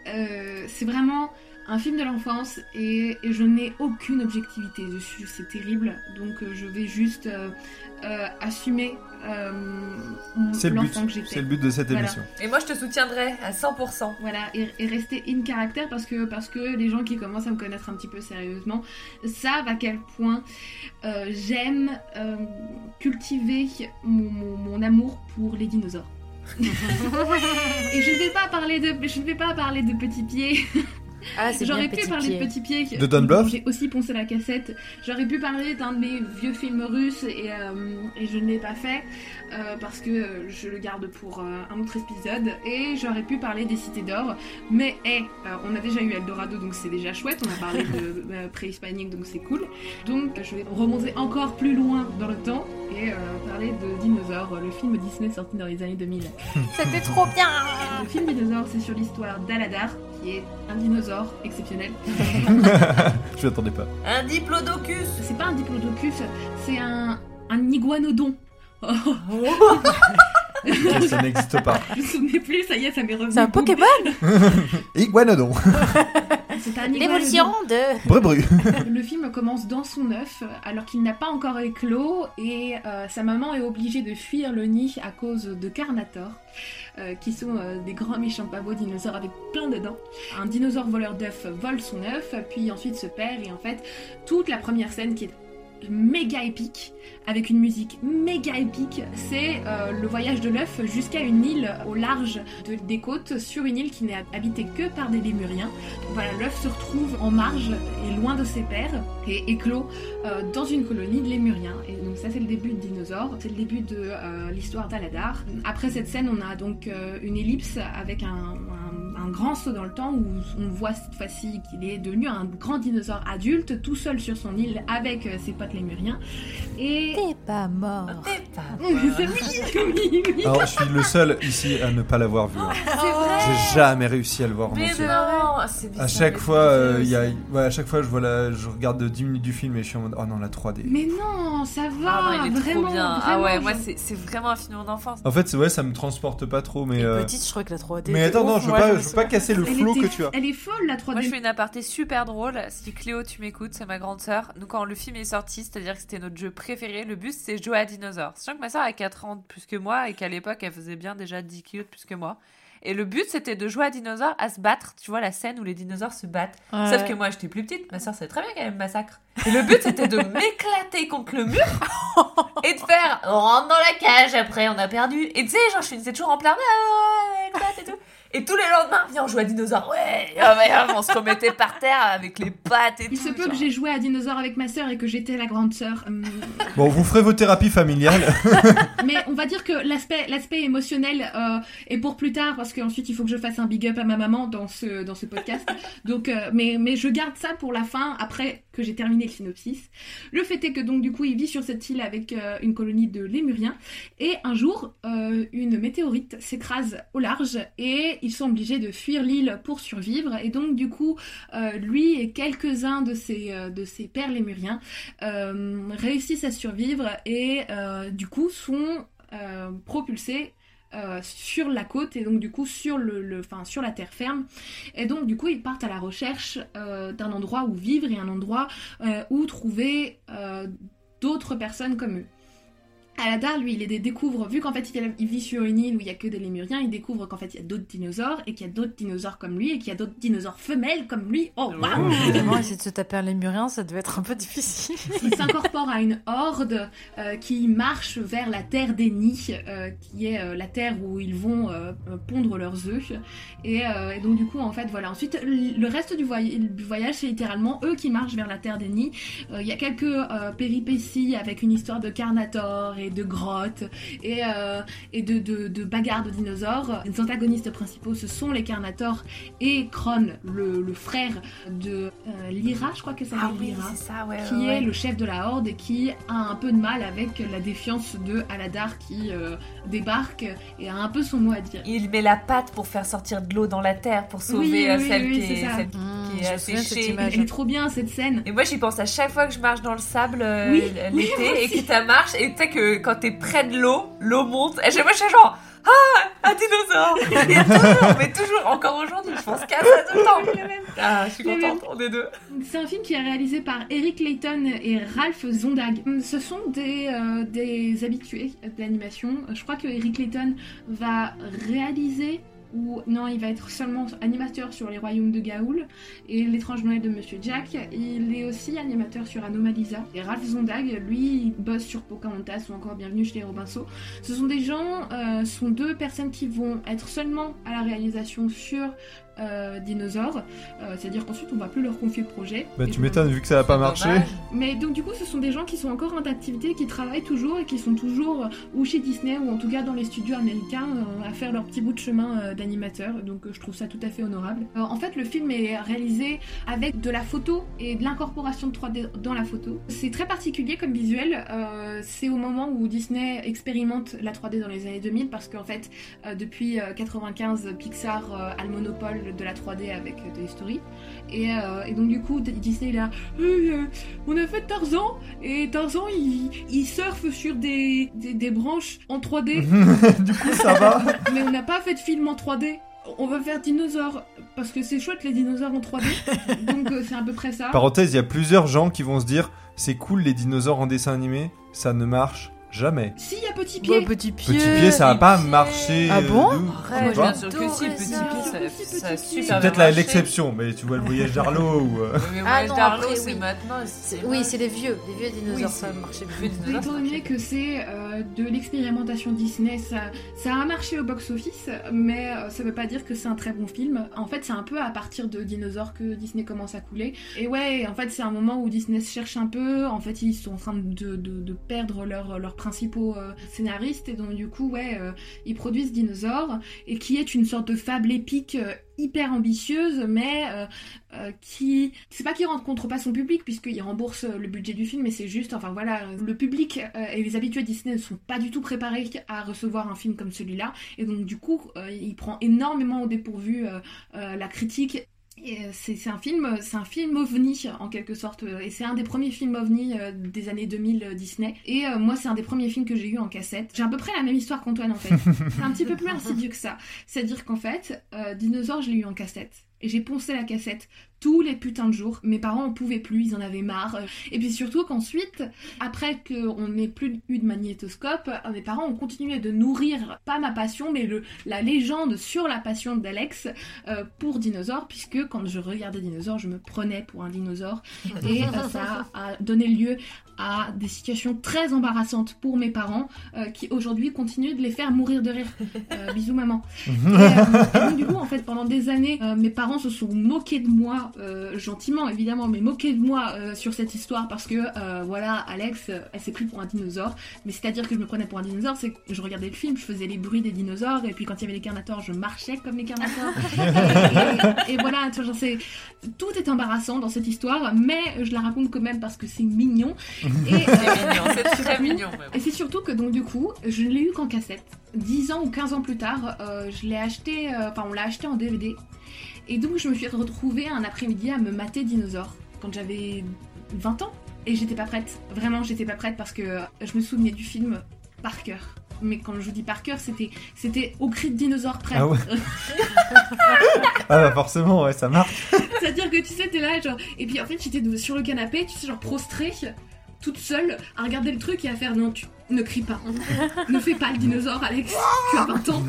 euh, c'est vraiment un film de l'enfance et, et je n'ai aucune objectivité dessus. C'est terrible. Donc euh, je vais juste euh, euh, assumer euh, mon- C'est le but. l'enfant que C'est j'étais. le but de cette Voilà. émission. Et moi, je te soutiendrai à 100%. Voilà, et, et rester in caractère parce que, parce que les gens qui commencent à me connaître un petit peu sérieusement savent à quel point euh, j'aime euh, cultiver mon, mon- mon amour pour les dinosaures. et je ne vais pas parler de, je ne vais pas parler de petits pieds. Ah, J'aurais pu petit parler pied. de petits pieds. De Don Bluth J'ai aussi poncé la cassette. J'aurais pu parler d'un de mes vieux films russes et, euh, et je ne l'ai pas fait euh, parce que euh, je le garde pour euh, un autre épisode. Et j'aurais pu parler des cités d'or. Mais eh, euh, on a déjà eu Eldorado donc c'est déjà chouette. On a parlé de euh, préhispanique donc c'est cool. Donc je vais remonter encore plus loin dans le temps et euh, parler de Dinosaure, le film Disney sorti dans les années 2000. C'était trop bien Le film Dinosaure, c'est sur l'histoire d'Aladar, qui est un dinosaure exceptionnel. Je m'attendais pas. Un diplodocus. C'est pas un diplodocus, c'est un, un iguanodon. Oh, ça n'existe pas. je me souvenais plus, ça y est, ça m'est revenu. C'est un Pokémon Iguanodon. C'est un L'évolution de... Bru bru. Le film commence dans son œuf, alors qu'il n'a pas encore éclos, et euh, sa maman est obligée de fuir le nid à cause de Carnator, euh, qui sont euh, des grands méchants pavots dinosaures avec plein de dents. Un dinosaure voleur d'œufs vole son œuf, puis ensuite se perd, et en fait, toute la première scène qui est méga épique, avec une musique méga épique, c'est euh, le voyage de l'œuf jusqu'à une île au large de- des côtes, sur une île qui n'est habitée que par des lémuriens. Voilà, l'œuf se retrouve en marge et loin de ses pères et éclot euh, dans une colonie de lémuriens. Et donc ça c'est le début de Dinosaure, c'est le début de euh, l'histoire d'Aladar. Après cette scène, on a donc euh, une ellipse avec un, un- un grand saut dans le temps où on voit cette fois-ci qu'il est devenu un grand dinosaure adulte, tout seul sur son île avec euh, ses potes lémuriens. Et T'es pas mort. T'es pas oui, oui, oui. Alors, je suis le seul ici à ne pas l'avoir vu. hein. C'est vrai. J'ai jamais réussi à le voir en Mais non, c'est bizarre, À chaque mais fois, c'est euh, bizarre il y a, ouais, à chaque fois, je vois la, je regarde 10 minutes du film et je suis en mode, oh non, la 3D. Mais non, ça va, Ah non, il est vraiment, trop bien. ah vraiment, ouais, moi je- c'est c'est vraiment un film d'enfance. En fait, c'est- ouais, ça me transporte pas trop, mais. Euh, petite, je crois que la 3D. Mais attends, non, je veux Moi, pas, je veux pas casser le flow que tu as. Elle est folle la 3D. Moi, je fais une aparté super drôle. Si Cléo, tu m'écoutes, c'est ma grande sœur. Nous, quand le film est sorti, c'est-à-dire que c'était notre jeu préféré, le bus, c'est jouer à dinosaure. Sachant que ma sœur a 4 ans de plus que moi et qu'à l'époque, elle faisait bien déjà 10 kilos de plus que moi. Et le but, c'était de jouer à dinosaure, à se battre. Tu vois la scène où les dinosaures se battent. Ouais. Sauf que moi, j'étais plus petite. Ma soeur savait très bien qu'elle me massacre. Et le but, c'était de m'éclater contre le mur et de faire on rentre dans la cage après, on a perdu. Et tu sais, genre, je finissais toujours en plein et tous les lendemains, viens, on joue à dinosaure. Ouais, ah ah, on se remettait par terre avec les pattes et Il tout. se peut genre. que j'ai joué à Dinosaure avec ma sœur et que j'étais la grande sœur. Hum, Bon, vous ferez vos thérapies familiales. mais on va dire que l'aspect l'aspect émotionnel euh, est pour plus tard parce qu'ensuite il faut que je fasse un big up à ma maman dans ce dans ce podcast. Donc euh, mais mais je garde ça pour la fin après que j'ai terminé le synopsis. Le fait est que donc du coup il vit sur cette île avec euh, une colonie de lémuriens et un jour euh, une météorite s'écrase au large et ils sont obligés de fuir l'île pour survivre et donc du coup euh, lui et quelques-uns de ses de ses pères lémuriens réussissent à survivre et du coup sont propulsés euh, sur la côte et donc du coup sur le, le- sur la terre ferme. Et donc du coup ils partent à la recherche euh, d'un endroit où vivre et un endroit euh, où trouver d'autres personnes comme eux Aladar, lui, il les découvre, vu qu'en fait il, vit sur une île où il y a que des lémuriens, il découvre qu'en fait il y a d'autres dinosaures et qu'il y a d'autres dinosaures comme lui et qu'il y a d'autres dinosaures femelles comme lui. Oh waouh Évidemment, essayer de se taper un lémurien, ça devait être un peu difficile. Il s'incorpore à une horde euh, qui marche vers la terre des nids, euh, qui est euh, la terre où ils vont pondre leurs œufs. Et, euh, et donc du coup, en fait, voilà. Ensuite, le reste du, voy- du voyage, c'est littéralement eux qui marchent vers la terre des nids. Euh, Il y a quelques euh, péripéties avec une histoire de Carnator et de grottes et, euh, et de, de, de bagarres de dinosaures. Les antagonistes principaux, ce sont les Carnators et Kron, le, le frère de euh, Lyra, je crois que ça Ah oui, Lyra c'est ça, ouais. qui ouais, est le chef de la horde et qui a un peu de mal avec la défiance de Aladar qui euh, débarque et a un peu son mot à dire. Il met la patte pour faire sortir de l'eau dans la terre pour sauver Oui, oui, celle, oui, qui est, celle- Mmh, Qui est. Elle est trop bien cette scène. Et moi j'y pense à chaque fois que je marche dans le sable euh, Oui, l- oui, l'été moi et que tu marches et tu sais que quand t'es près de l'eau, l'eau monte. Et fois je suis genre Ah un dinosaure Et toujours, mais toujours, encore aujourd'hui, je pense qu'à ça tout le temps. Ah, je suis contente, on est deux. C'est un film qui est réalisé par Eric Layton et Ralph Zondag. Ce sont des, euh, des habitués de l'animation. Je crois que Eric Layton va réaliser non, il va être seulement animateur sur Les Royaumes de Gaoul et L'étrange Noël de Monsieur Jack. Il est aussi animateur sur Anomalisa. Et Ralph Zondag, lui, il bosse sur Pocahontas ou encore Bienvenue chez les Robinson. Ce sont des gens, euh, sont deux personnes qui vont être seulement à la réalisation sur euh, Dinosaures. Euh, C'est-à-dire qu'ensuite, on va plus leur confier le projet. Bah Et tu m'étonnes vu que ça a pas marché. Dommage. mais donc du coup, ce sont des gens qui sont encore en activité, qui travaillent toujours et qui sont toujours euh, ou chez Disney ou en tout cas dans les studios américains à faire leur petit bout de chemin d'animateur. Donc je trouve ça tout à fait honorable. En fait, le film est réalisé avec de la photo et de l'incorporation de 3D dans la photo. C'est très particulier comme visuel. C'est au moment où Disney expérimente la 3D dans les années 2000 parce qu'en fait, depuis euh, 95, Pixar a le monopole de la 3D avec euh, Toy Story. Et, euh, et donc du coup, Disney il là. Hey, euh, on a fait Tarzan et Tarzan il, il surfe sur des, des, des branches en 3D du coup ça va. mais on n'a pas fait de film en 3D. On va faire dinosaures parce que c'est chouette les dinosaures en 3D. Donc euh, c'est à peu près ça. Parenthèse, il y a plusieurs gens qui vont se dire c'est cool les dinosaures en dessin animé, ça ne marche jamais. S'il y a petit pied, petit pied. Petit pied, ça a les pas marché. Ah euh, bon. Arrête, bien sûr que si, petit pied, ça, super C'est peut-être l'exception, mais tu vois le voyage d'Arlo ou. euh, Mais Ah ouais, non, Darlo, après, c'est oui. maintenant. Oui, c'est les vieux, les vieux dinosaures, Oui, ça marchait dinosaures, étant donné que c'est euh, de l'expérimentation Disney, ça, ça a marché au box-office, mais euh, ça veut pas dire que c'est un très bon film. En fait, c'est un peu à partir de Dinosaures que Disney commence à couler. Et ouais, en fait, c'est un moment où Disney se cherche un peu. En fait, ils sont en train de, de- de perdre leurs principaux euh, scénaristes, et donc du coup, ouais, euh, ils produisent Dinosaures, et qui est une sorte de fable épique. Euh, hyper ambitieuse mais euh, euh, qui c'est pas qu'il rencontre pas son public puisqu'il rembourse le budget du film mais c'est juste enfin voilà le public et les habitués Disney ne sont pas du tout préparés à recevoir un film comme celui-là. Et donc du coup il prend énormément au dépourvu la critique c'est c'est un film, c'est un film ovni en quelque sorte, euh, et c'est un des premiers films ovni euh, des années 2000 euh, Disney. Et euh, moi, c'est un des premiers films que j'ai eu en cassette. J'ai à peu près la même histoire qu'Antoine en fait. c'est un petit peu plus insidieux que ça. C'est-à-dire qu'en fait, euh, Dinosaure, je l'ai eu en cassette. J'ai poncé la cassette tous les putains de jours. Mes parents en pouvaient plus, ils en avaient marre. Et puis surtout qu'ensuite, après qu'on n'ait plus eu de magnétoscope, euh, mes parents ont continué de nourrir, pas ma passion, mais le, la légende sur la passion d'Alex euh, pour Dinosaure, puisque quand je regardais Dinosaure, je me prenais pour un dinosaure. Et ça a donné lieu à des situations très embarrassantes pour mes parents, euh, qui aujourd'hui continuent de les faire mourir de rire. Euh, bisous maman. Et, euh, et donc du coup, en fait, pendant des années, euh, mes parents se sont moqués de moi, euh, gentiment évidemment, mais moqués de moi euh, sur cette histoire parce que, euh, voilà, Alex, euh, elle s'est pris pour un dinosaure. Mais c'est-à-dire que je me prenais pour un dinosaure, c'est que je regardais le film, je faisais les bruits des dinosaures, et puis quand il y avait les carnators, je marchais comme les carnators. et, et- et voilà, tu vois, genre, c'est tout est embarrassant dans cette histoire, mais je la raconte quand même parce que c'est mignon. Et, C'est mignon, c'est très mignon. même. et c'est surtout que donc du coup, je ne l'ai eu qu'en cassette. 10 ans ou 15 ans plus tard, euh, je l'ai acheté, euh, enfin on l'a acheté en DVD. Et donc je me suis retrouvée un après-midi à me mater Dinosaure quand j'avais 20 ans. Et j'étais pas prête. Vraiment, j'étais pas prête parce que je me souvenais du film par cœur. Mais quand je vous dis par cœur, c'était c'était au cri de dinosaure près. Ah ouais. Ah bah forcément, ouais, ça marche. C'est-à-dire que tu sais, t'es là, genre. Et puis en fait, j'étais sur le canapé, tu sais, genre prostrée, toute seule, à regarder le truc et à faire non, tu, ne crie pas. ne fais pas le dinosaure, Alex. tu as 20 ans.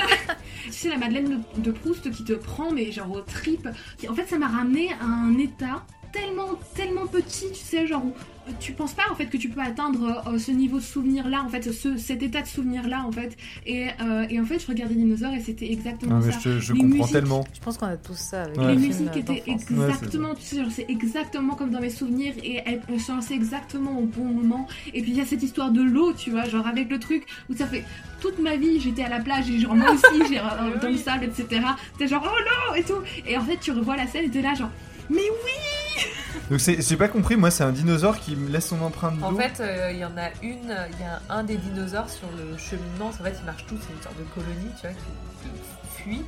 C'est la Madeleine de, de Proust qui te prend, mais genre au trip. En fait, ça m'a ramené à un état tellement, tellement petit, tu sais, genre où tu penses pas en fait que tu peux atteindre euh, ce niveau de souvenir là, en fait, ce, cet état de souvenir là, en fait. Et, euh, et en fait, je regardais Dinosaure et c'était exactement Ah, mais ça. je, je Les comprends musiques. tellement. Je pense qu'on a tous ça avec Ouais. Les les musiques étaient exactement, tu sais, genre, c'est exactement comme dans mes souvenirs et elles elles sont lancées exactement au bon moment. Et puis il y a cette histoire de l'eau, tu vois, genre avec le truc où ça fait toute ma vie j'étais à la plage et genre moi aussi j'ai euh, dans le sable, etc. T'es genre oh non et tout. Et en fait tu revois la scène et t'es là genre mais oui Donc c'est- j'ai pas compris, moi c'est un dinosaure qui me laisse son empreinte En fait, euh, il y en a une, il y a un des dinosaures sur le cheminement. En fait, ils marchent tous, c'est une sorte de colonie, tu vois, qui, qui fuit.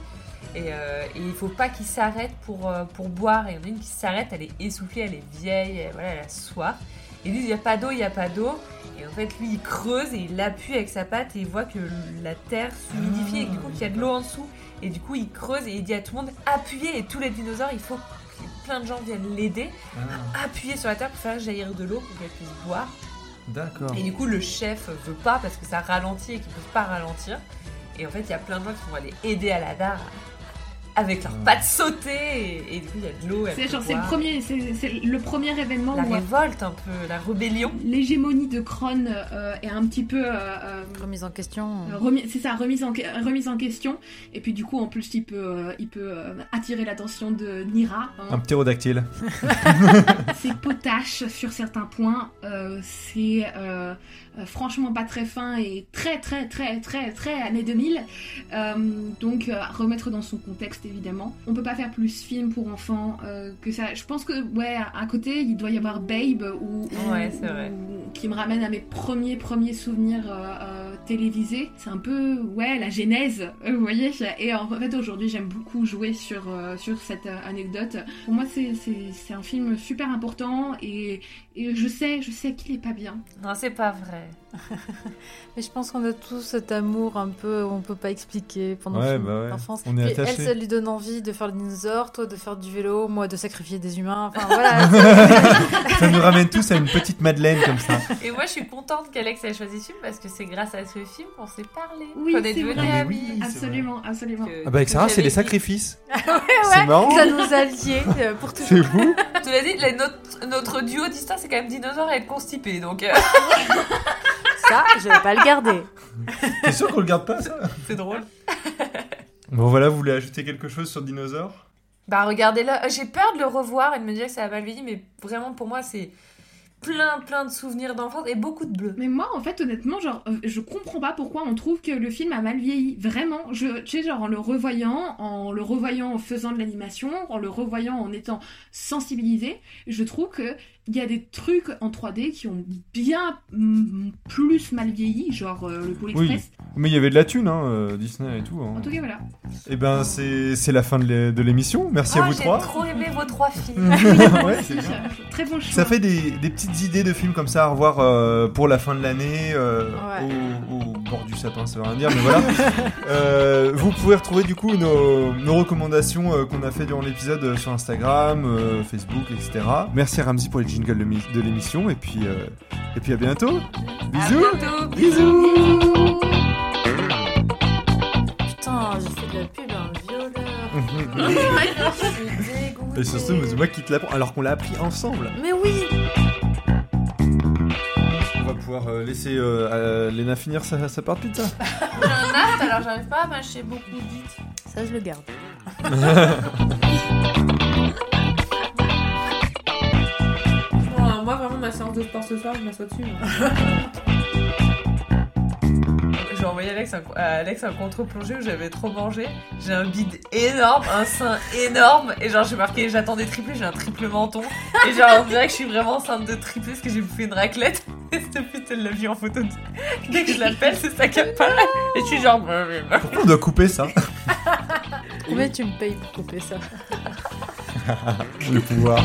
Et, euh, et il faut pas qu'ils s'arrêtent pour, euh, pour boire. Et il y en a une qui s'arrête, elle est essoufflée, elle est vieille, elle, voilà, elle a soif. Et lui, il n'y a pas d'eau, il n'y a pas d'eau. Et en fait, lui, il creuse et il appuie avec sa patte et il voit que la terre s'humidifie et du coup qu'il y a de l'eau en dessous. Et du coup, il creuse et il dit à tout le monde appuyez. Et tous les dinosaures, il faut plein de gens viennent l'aider Ah, appuyer sur la terre pour faire jaillir de l'eau pour qu'elle puisse boire. D'accord. Et du coup, le chef veut pas parce que ça ralentit et qu'ils peuvent pas ralentir. Et en fait, il y a plein de gens qui vont aller aider à la dare avec leurs pattes sautées et, et du coup, il y a de l'eau. C'est genre c'est le premier c'est le premier événement La où révolte un peu, la rébellion. l'hégémonie de Kron euh, est un petit peu euh, euh, Remise en question. Euh, remis- c'est ça, remise en, remise en question. Et puis du coup, en plus, il peut, euh, il peut euh, attirer l'attention de Nira. hein. Un ptérodactyle. C'est potache sur certains points. euh, c'est franchement pas très fin et très très très très très années 2000. Euh, donc euh, à remettre dans son contexte évidemment. On peut pas faire plus film pour enfants euh, que ça. Je pense que ouais, à côté, il doit y avoir Babe ou, ou- Ouais, c'est vrai. ou- qui me ramène à mes premiers premiers souvenirs euh, euh, télévisés. C'est un peu ouais la genèse, vous voyez. Et en fait aujourd'hui, j'aime beaucoup jouer sur sur cette anecdote. Pour moi, c'est un film super important et et je sais je sais qu'il est pas bien. Non, c'est pas vrai. Mais je pense qu'on a tous cet amour un peu on peut pas expliquer pendant Ouais, bah ouais. d'enfance. On est. Elle, ça lui donne envie de faire le dinosaure, toi de faire du vélo, moi de sacrifier des humains. Enfin voilà. Ça nous ramène tous à une petite Madeleine comme ça. Et moi, je suis contente qu'Alex ait choisi ce film parce que c'est grâce à ce film qu'on s'est parlé. Oui, qu'on est devenus amis. oui. absolument, absolument. Que- Ah bah avec Sarah, c'est les sacrifices. ouais, C'est marrant. ça nous a liés euh, pour toujours. C'est fou. Tu l'as dit, notre duo d'histoire, c'est quand même dinosaure et être constipé. Donc, euh, Ça, je vais pas le garder. T'es sûr qu'on le garde pas ça? C'est drôle. Bon voilà, vous voulez ajouter quelque chose sur Dinosaure? Bah regardez-le, Euh, j'ai peur de le revoir et de me dire que ça a mal vieilli, mais vraiment pour moi c'est plein plein de souvenirs d'enfance et beaucoup de bleu. Mais moi, en fait, honnêtement, genre, euh, je comprends pas pourquoi on trouve que le film a mal vieilli. Vraiment, je, tu sais, genre, en le revoyant, en le revoyant en faisant de l'animation, en le revoyant en étant sensibilisé, je trouve que il y a des trucs en 3D qui ont bien mm, plus mal vieilli, genre euh, le Pôle Oui. Express. Mais il y avait de la thune, hein, euh, Disney et tout. Hein. En tout cas, voilà. Et ben c'est c'est la fin de l'é- de l'émission. Merci à Ah, vous j'ai trois. trop aimé vos trois films. ouais, c'est bien. Très bon choix. Ça fait des, des petites idées de films comme ça à revoir euh, pour la fin de l'année, euh, Ouais. au, au bord du sapin, ça veut rien dire, mais voilà. Euh, vous pouvez retrouver du coup nos, nos recommandations euh, qu'on a fait durant l'épisode euh, sur Instagram, euh, Facebook, etc. Merci à Ramsey pour les jingles de, mi- de l'émission, et puis, euh, et puis à bientôt. Bisous. À bientôt. Bisous. Putain, j'ai fait de la pub à un violeur. Je suis dégoûtée. Et surtout, c'est moi qui te l'apprends, alors qu'on l'a appris ensemble. Mais oui On va pouvoir euh, laisser euh, Léna finir sa, sa part de pizza. J'ai un aft, alors j'arrive pas à mâcher beaucoup vite. Ça, je le garde. moi vraiment ma séance de sport ce soir, je m'assois dessus. J'ai envoyé Alex un, à Alex un contre-plongée où j'avais trop mangé. J'ai un bide énorme, un sein énorme. Et genre, j'ai marqué j'attends des triplés, j'ai un triple menton. Et genre, on dirait que je suis vraiment enceinte de triplé parce que j'ai bouffé une raclette. Et cette pute, elle l'a vu en photo. de- Dès que je l'appelle, c'est ça qui apparaît. Et je suis genre. Pourquoi on doit couper ça? Combien tu me payes pour couper ça? Le pouvoir.